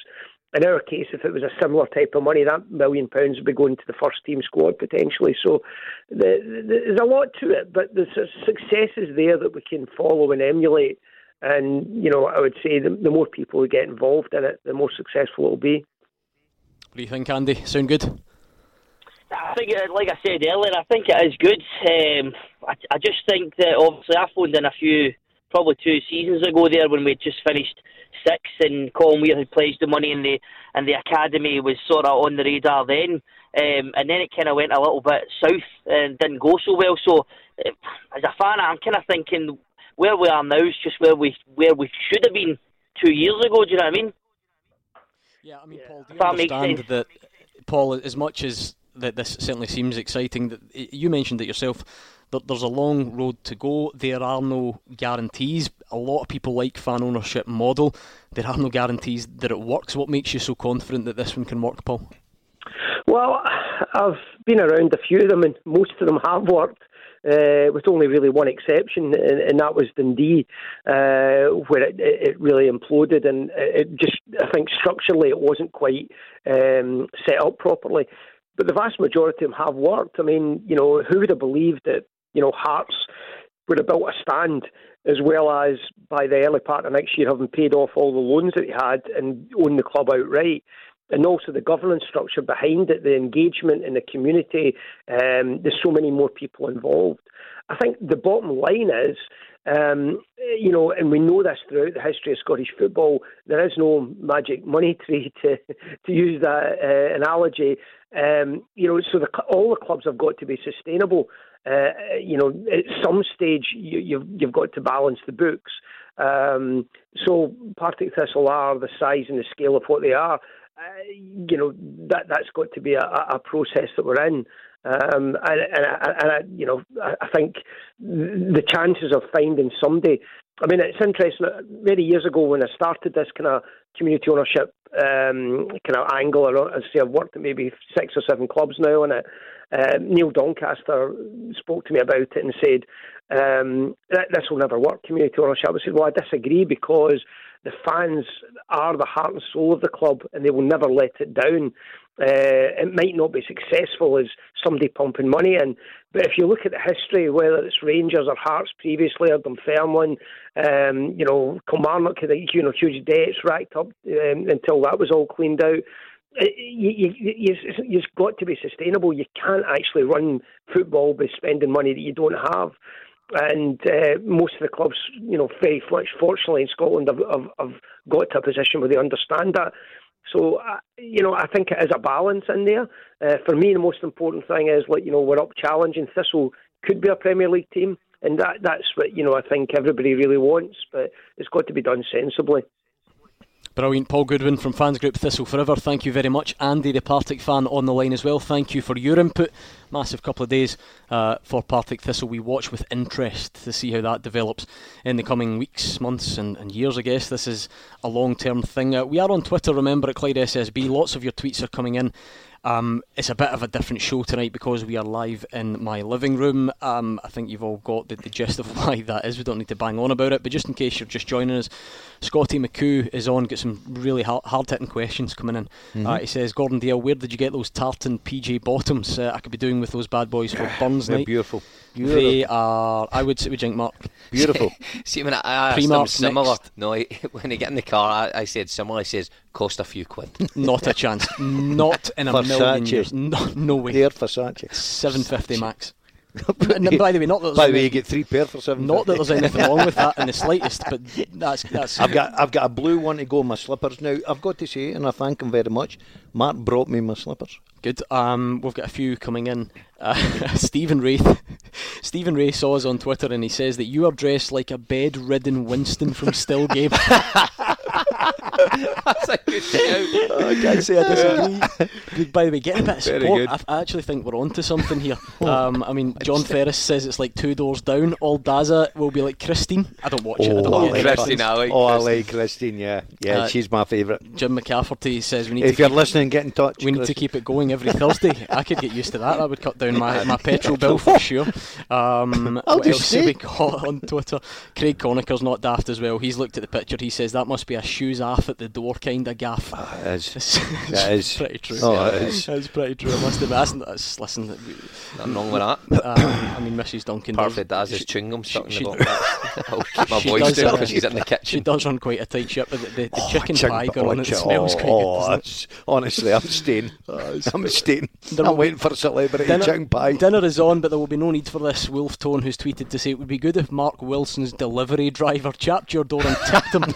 in our case, if it was a similar type of money, that million pounds would be going to the first team squad potentially. So the, the, there's a lot to it, but there's successes there that we can follow and emulate. And you know, I would say the, the more people who get involved in it, the more successful it'll be. What do you think, Andy? Sound good? I think, uh, like I said earlier, I think it is good. Um, I, I just think that obviously I phoned in a few, probably two seasons ago there when we just finished six, and Colin Weir had pledged the money, and the and the academy was sort of on the radar then. um, and then it kind of went a little bit south and didn't go so well. So, uh, as a fan, I'm kind of thinking where we are now is just where we where we should have been two years ago. Do you know what I mean? Yeah, I mean, Paul, do you that makes understand sense. that, Paul, as much as that this certainly seems exciting, that you mentioned it yourself, that there's a long road to go. There are no guarantees. A lot of people like fan ownership model. There are no guarantees that it works. What makes you so confident that this one can work, Paul? Well, I've been around a few of them, and most of them have worked. Uh, with only really one exception, and, and that was Dundee, uh, where it, it really imploded, and it just, I think structurally it wasn't quite um, set up properly. But the vast majority of them have worked. I mean, you know, who would have believed that, you know, Hearts would have built a stand as well as by the early part of next year having paid off all the loans that he had and owned the club outright and also the governance structure behind it, the engagement in the community. Um, there's so many more people involved. I think the bottom line is, um, you know, and we know this throughout the history of Scottish football, there is no magic money tree to to use that uh, analogy. Um, you know, so the, all the clubs have got to be sustainable. Uh, you know, at some stage you, you've you've got to balance the books. Um, so Partick Thistle are the size and the scale of what they are uh, you know that that's got to be a, a process that we're in. Um, and, and, and I, you know, I think the chances of finding somebody. I mean, it's interesting. Many years ago, when I started this kind of community ownership um, kind of angle, I say, I've worked at maybe six or seven clubs now on it. Uh, Neil Doncaster spoke to me about it and said, um, "This will never work, community ownership." I said, "Well, I disagree because." the fans are the heart and soul of the club, and they will never let it down. Uh, it might not be successful as somebody pumping money in, but if you look at the history, whether it's Rangers or Hearts previously, or Dunfermline, um, you know, Kilmarnock had you know huge debts racked up um, until that was all cleaned out. You, you, you, you've got to be sustainable. You can't actually run football by spending money that you don't have and uh, most of the clubs, you know, very much fortunately in Scotland have, have, have got to a position where they understand that. So, uh, you know, I think it is a balance in there. Uh, for me, the most important thing is, like, you know, we're up challenging. Thistle could be a Premier League team, and that that's what, you know, I think everybody really wants, but it's got to be done sensibly. Brilliant. Paul Goodwin from Fans Group Thistle Forever. Thank you very much. Andy, the Partick fan, on the line as well. Thank you for your input. Massive couple of days uh, for Partick Thistle. We watch with interest to see how that develops in the coming weeks, months, and, and years, I guess. This is a long term thing. Uh, we are on Twitter, remember, at Clyde SSB. Lots of your tweets are coming in. Um, it's a bit of a different show tonight because we are live in my living room. Um, I think you've all got the, the gist of why that is. We don't need to bang on about it, but just in case you're just joining us, Scotty McCoo is on. Got some really hard hitting questions coming in. Mm-hmm. Uh, he says, Gordon Dalziel, where did you get those tartan PJ bottoms? Uh, I could be doing with those bad boys for Burns They're night. beautiful. They are, I would say, we drink Mark. Beautiful. See, when I asked him similar, no, when I get in the car, I, I said similar. He says, cost a few quid. Not a chance. Not in a million years. No, no way. They're Versace. Seven fifty max. By the way, not that By the way, you get three pair for seven. Not that there's anything wrong with that in the slightest, but that's that's. I've got I've got a blue one to go with my slippers now. I've got to say, and I thank him very much. Mark brought me my slippers. Good. Um, we've got a few coming in. Uh, Stephen Wraith. Stephen Ray saw us on Twitter and he says that you are dressed like a bedridden Winston from Still Game. That's a good shout. I can't say I disagree. By the way, getting a bit of Very support. good. I, I actually think we're onto something here. Um, I mean, John Ferris says it's like two doors down. All Daza will be like Christine. I don't watch it. I don't I get like it. Christine, I like oh, I Christine. like Christine. Yeah, yeah, Uh, she's my favourite. Jim McCafferty says we need If to you're keep, listening, get in touch. we need to Christine. keep it going every Thursday. I could get used to that. That would cut down my, my petrol bill for sure. Um, I'll what just else have say. we got on Twitter? Craig Conacher's not daft as well. He's looked at the picture. He says that must be a shoes off at the door kind of gaff. It is. It's, It is. pretty true. Oh, it is. It's pretty true. I must admit. That's, that's, listen, Nothing wrong with that. um, I mean, Mrs. Duncan does, Perfect as his chewing gum stuck in she- the bottom. I'll keep my voice does, down uh, because she's in the kitchen. She does run quite a tight ship. but The, the, the Oh, chicken pie girl, and it smells oh, quite oh, good. honestly, I'm staying. I'm staying. I'm waiting for celebrity Dinner, chicken pie. dinner is on, but there will be no need for this. Wolf Tone, who's tweeted to say it would be good if Mark Wilson's delivery driver chapped your door and tipped him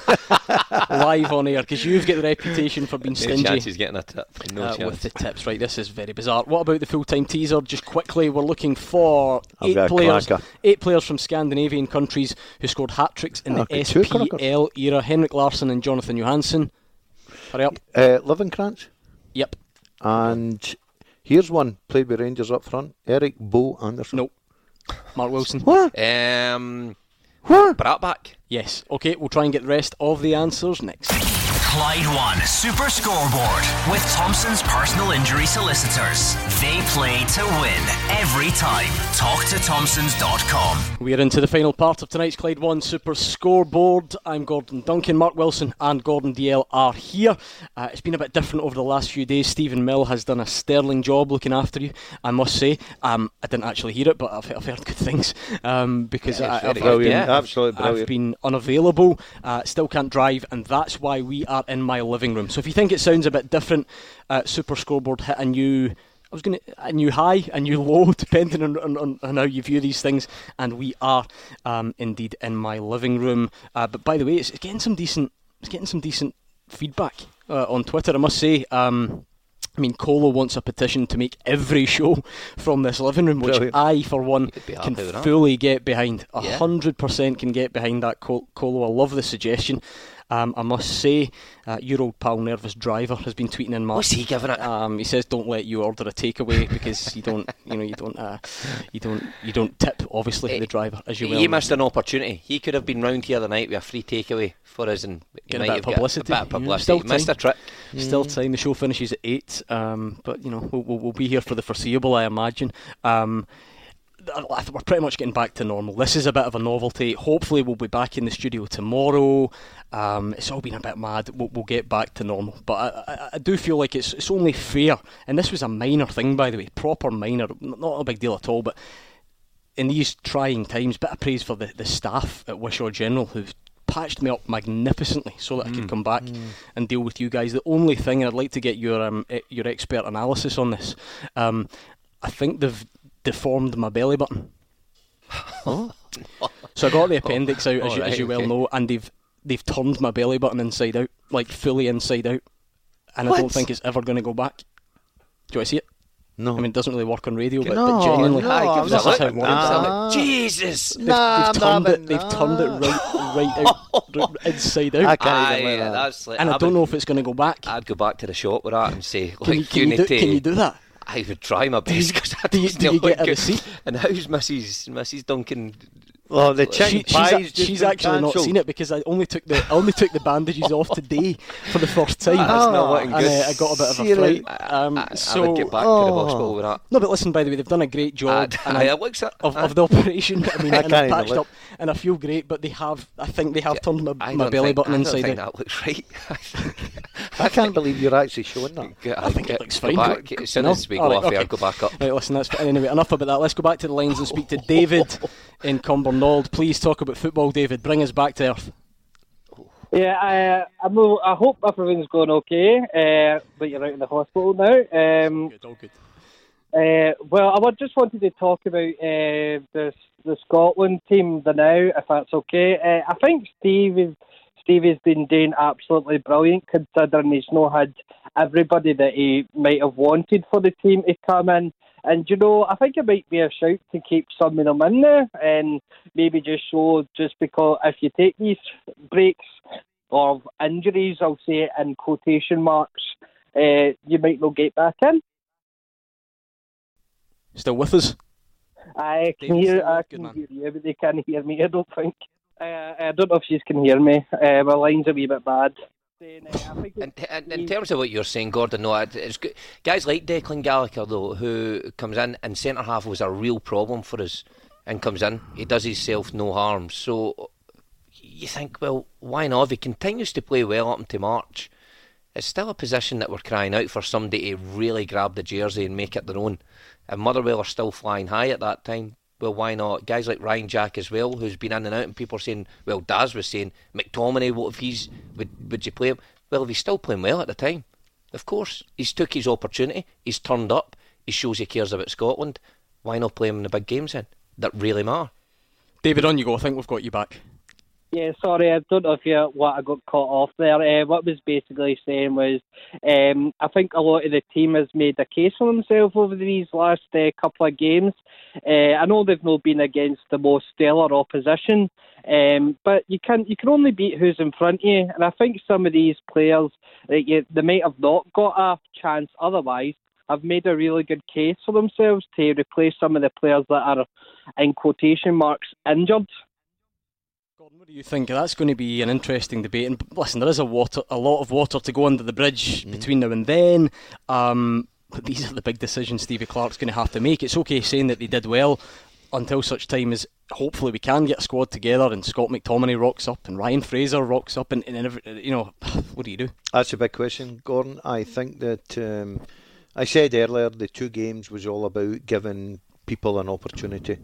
live on air because you've got the reputation for being No stingy. chance he's getting a tip. No uh, chance. with the tips, right? This is very bizarre. What about the full-time teaser? Just quickly, we're looking for I've eight players, eight players from Scandinavian countries who scored hat tricks in the I've got two. SPL era. Henrik Larsson and Jonathan Johansson. Hurry up. Uh, Lovenkrands. Yep. And here's one played by Rangers up front. Erik Bo Andersen. Nope. Mark Wilson. What? Um, what? Brattbakk. Yes. Okay, we'll try and get the rest of the answers next. Clyde One Super Scoreboard with Thompson's personal injury solicitors. They play to win every time. Talk to Thompsons.com. We are into the final part of tonight's Clyde One Super Scoreboard. I'm Gordon Duncan, Mark Wilson, and Gordon Dalziel are here. Uh, it's been a bit different over the last few days. Stephen Mill has done a sterling job looking after you, I must say. Um, I didn't actually hear it, but I've, I've heard good things um, because Yeah, I, it's I've, very Brilliant, good. yeah. absolutely I've been unavailable, uh, still can't drive, and that's why we are in my living room. So if you think it sounds a bit different, uh, Super Scoreboard hit a new. I was going to a new high, a new low, depending on, on, on, how you view these things. And we are um, indeed in my living room. Uh, but by the way, it's, it's getting some decent, it's getting some decent feedback uh, on Twitter. I must say. Um, I mean, Colo wants a petition to make every show from this living room, which Brilliant. I, for one, can fully get behind. A hundred percent can get behind that Col- Colo. I love the suggestion. Um, I must say, uh, your old pal Nervous Driver has been tweeting in. Mark. What's he giving it? Um, he says, "Don't let you order a takeaway because you don't, you know, you don't, uh, you don't, you don't tip obviously the driver as you will." He missed an opportunity. He could have been round here the night with a free takeaway for us and Get a bit of publicity. A bit of Yeah, publicity. still missed a time. trick. Still time. The show finishes at eight. Um, but you know, we'll, we'll, we'll be here for the foreseeable, I imagine. Um, we're pretty much getting back to normal. This is a bit of a novelty. Hopefully, we'll be back in the studio tomorrow. Um, it's all been a bit mad. We'll, we'll get back to normal. But I, I, I do feel like it's it's only fair. And this was a minor thing, by the way, proper minor, not a big deal at all. But in these trying times, bit of praise for the, the staff at Wishaw General who've patched me up magnificently so that I could come back and deal with you guys. The only thing and I'd like to get your um, your expert analysis on this. Um, I think they've deformed my belly button. So I got the appendix out, as, you, as you well okay. know, and they've they've turned my belly button inside out, like fully inside out, and I don't think it's ever going to go back. Do you want to see it? No. I mean, it doesn't really work on radio, but, No, but genuinely, no, Aye, give this a is how look. worried Nah. I am. Jesus! They've, Nah, they've nah, turned it. but They've turned it right, right out, r- inside out. I can't Aye, even let that. that's like, and I I don't would- know if it's going to go back. I'd go back to the shop with that and say, Can you, like, can, you do, can you do that? I would try my best because I do you- just do you don't get a look good. receipt? And how's Mrs. Mrs. Duncan? Well, the She, chicken she's pie's a- just she's been actually not seen it because I only took the I only took the bandages off today for the first ah, time. That's not looking and uh, good. uh, I got a bit of a Seriously? fright. Um, I, so I would get back to the Oh. hospital with that. no, but listen. By the way, they've done a great job. Aye, and aye, I- it looks it. of, aye. of the operation. I mean, I and can't I've even patched look. up, and I feel great. But they have, I think they have turned my, my belly think- button I don't inside think out. that looks right. I can't believe you're actually showing that. I think it looks go fine. Back, Go- as soon no? as we go Alright, off here, okay. go back up. Right, listen, that's anyway. Enough about that. Let's go back to the lines and speak to David in Cumbernauld. Please talk about football, David. Bring us back to earth. Yeah, I, I'm, o- I hope everything's going okay, uh, but you're out in the hospital now. Um, Good, all good. Uh, well, I just wanted to talk about uh, the the Scotland team, the now, if that's okay. Uh, I think Steve is, Steve has been doing absolutely brilliant, considering he's not had everybody that he might have wanted for the team to come in. And you know, I think it might be a shout to keep some of them in there, and maybe just show just because if you take these breaks of injuries, I'll say it in quotation marks, uh, you might not get back in. Still with us? I can David's hear, still I can man. hear you, but they can't hear me. I don't think. Uh, I don't know if you can hear me. Uh, my line's a wee bit bad. In, in, in terms of what you're saying, Gordon, no, it's good. guys like Declan Gallagher though, who comes in and centre half was a real problem for us, and comes in, he does himself no harm. So you think, well, why not? If he continues to play well up until March, it's still a position that we're crying out for somebody to really grab the jersey and make it their own. And Motherwell are still flying high at that time. Well, why not? Guys like Ryan Jack as well, who's been in and out, and people are saying, well, Daz was saying, McTominay, what if he's, would, would you play him? Well, if he's still playing well at the time, of course. He's took his opportunity, he's turned up, he shows he cares about Scotland. Why not play him in the big games then? That really matter. David, on you go. I think we've got you back. Yeah, sorry, I don't know if you what I got caught off there. Uh, what I was basically saying was, um, I think a lot of the team has made a case for themselves over these last uh, couple of games. Uh, I know they've not been against the most stellar opposition, um, but you can you can only beat who's in front of you. And I think some of these players, you, they might have not got a chance otherwise. Have made a really good case for themselves to replace some of the players that are, in quotation marks, injured. What do you think? That's going to be an interesting debate. And listen, there is a water, a lot of water to go under the bridge Mm. between now and then. Um, but these are the big decisions Stevie Clarke's going to have to make. It's okay saying that they did well until such time as hopefully we can get a squad together and Scott McTominay rocks up and Ryan Fraser rocks up and, and every, you know what do you do? That's a big question, Gordon. I think that um, I said earlier the two games was all about giving people an opportunity.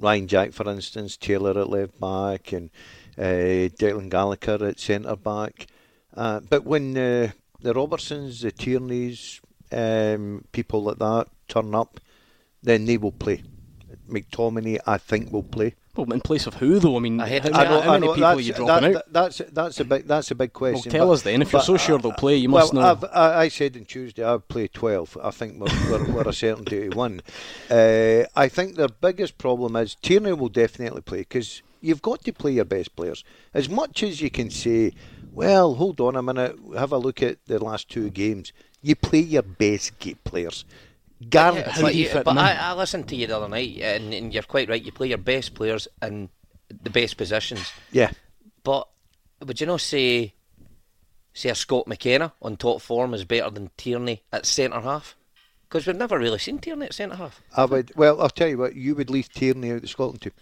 Ryan Jack, for instance, Taylor at left back, and uh, Declan Gallagher at centre back. Uh, but when uh, the Robertsons, the Tierneys, um, people like that turn up, then they will play. McTominay, I think, will play. Well, in place of who though? I mean, I how, know, how many know, people are you dropping that- out? That's that's a big that's a big question. tell but- us then. If you're so sure they'll play, you well, must know. I've, I, I said on Tuesday I've play twelve. I think we're, we're, we're a certainty to win. Uh, I think their biggest problem is Tierney will definitely play because you've got to play your best players. As much as you can say, well, hold on a minute, have a look at the last two games. You play your best players. Yeah, but you- but I, I listened to you the other night, and, and you're quite right. You play your best players in the best positions. Yeah. But would you not say, say a Scott McKenna on top form is better than Tierney at centre half? Because we've never really seen Tierney at centre half. I would. Well, I'll tell you what. You would leave Tierney out the Scotland team,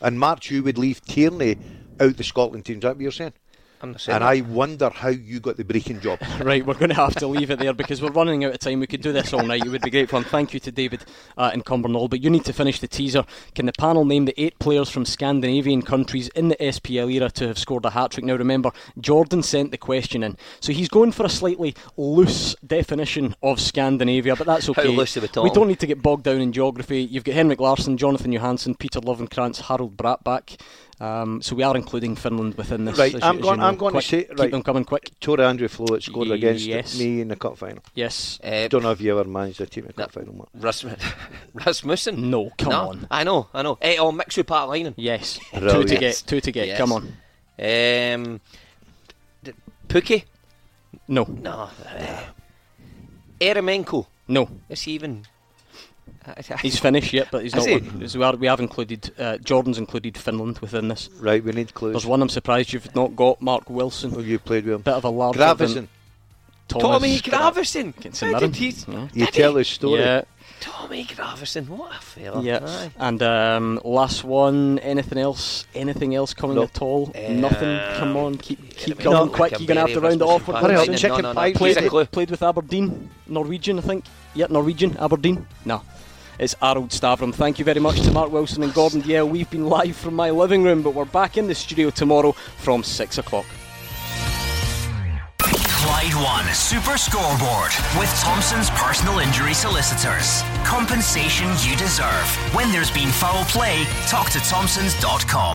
and March you would leave Tierney out the Scotland team. Is that what you're saying? I'm And. I wonder how you got the breaking job. Right, we're going to have to leave it there because we're running out of time. We could do this all night. It would be great fun. Thank you to David uh, in Cumbernauld. But you need to finish the teaser. Can the panel name the eight players from Scandinavian countries in the SPL era to have scored a hat trick? Now, remember, Jordan sent the question in. So he's going for a slightly loose definition of Scandinavia, but that's How okay. loose are we we don't need to get bogged down in geography. You've got Henrik Larsson, Jonathan Johansson, Peter Lovenkrands, Harald Brattbakk. Um, so we are including Finland within this. Right, as I'm you- as going. you know. I'm going Quick, to say keep right. them coming quick. Tore André Flo scored against Yes. me in the cup final. Yes. Uh, Don't know if you ever managed a team in the cup final. Mark. Rasmus- Rasmussen? No, come No, on. I know, I know. Eh, oh, Mixu Paatelainen. Yes. Two to get. Two to get. Yes. Come on. Um, d- Pukki? No. No. Uh, Eremenko? No. Is he even... He's finished yet, but he's Is not. he? we, are, we have included. Uh, Jordan's included Finland within this. Right, we need clues. There's one I'm surprised you've not got. Mark Wilson. Who you played with him. Bit of a larger. Gravesen. than Tommy Thomas Gravesen. Gra- How did he... Yeah. You tell his story. Yeah. Tommy Gravesen, what a fella. Yeah. Aye. And um, last one. Anything else? Anything else coming Nope. at all? Um, Nothing. Come on, keep keep No, coming quick. a You're gonna have to round it off. Hurry up, With chicken no, no, pie, no. played, Give us a clue. played with Aberdeen, Norwegian, I think. Yeah, Norwegian, Aberdeen. No. It's Arild Stavrum. Thank you very much to Mark Wilson and Gordon Dalziel. We've been live from my living room, but we're back in the studio tomorrow from 6 o'clock. Clyde One Super Scoreboard with Thompson's personal injury solicitors. Compensation you deserve. When there's been foul play, talk to Thompsons.com.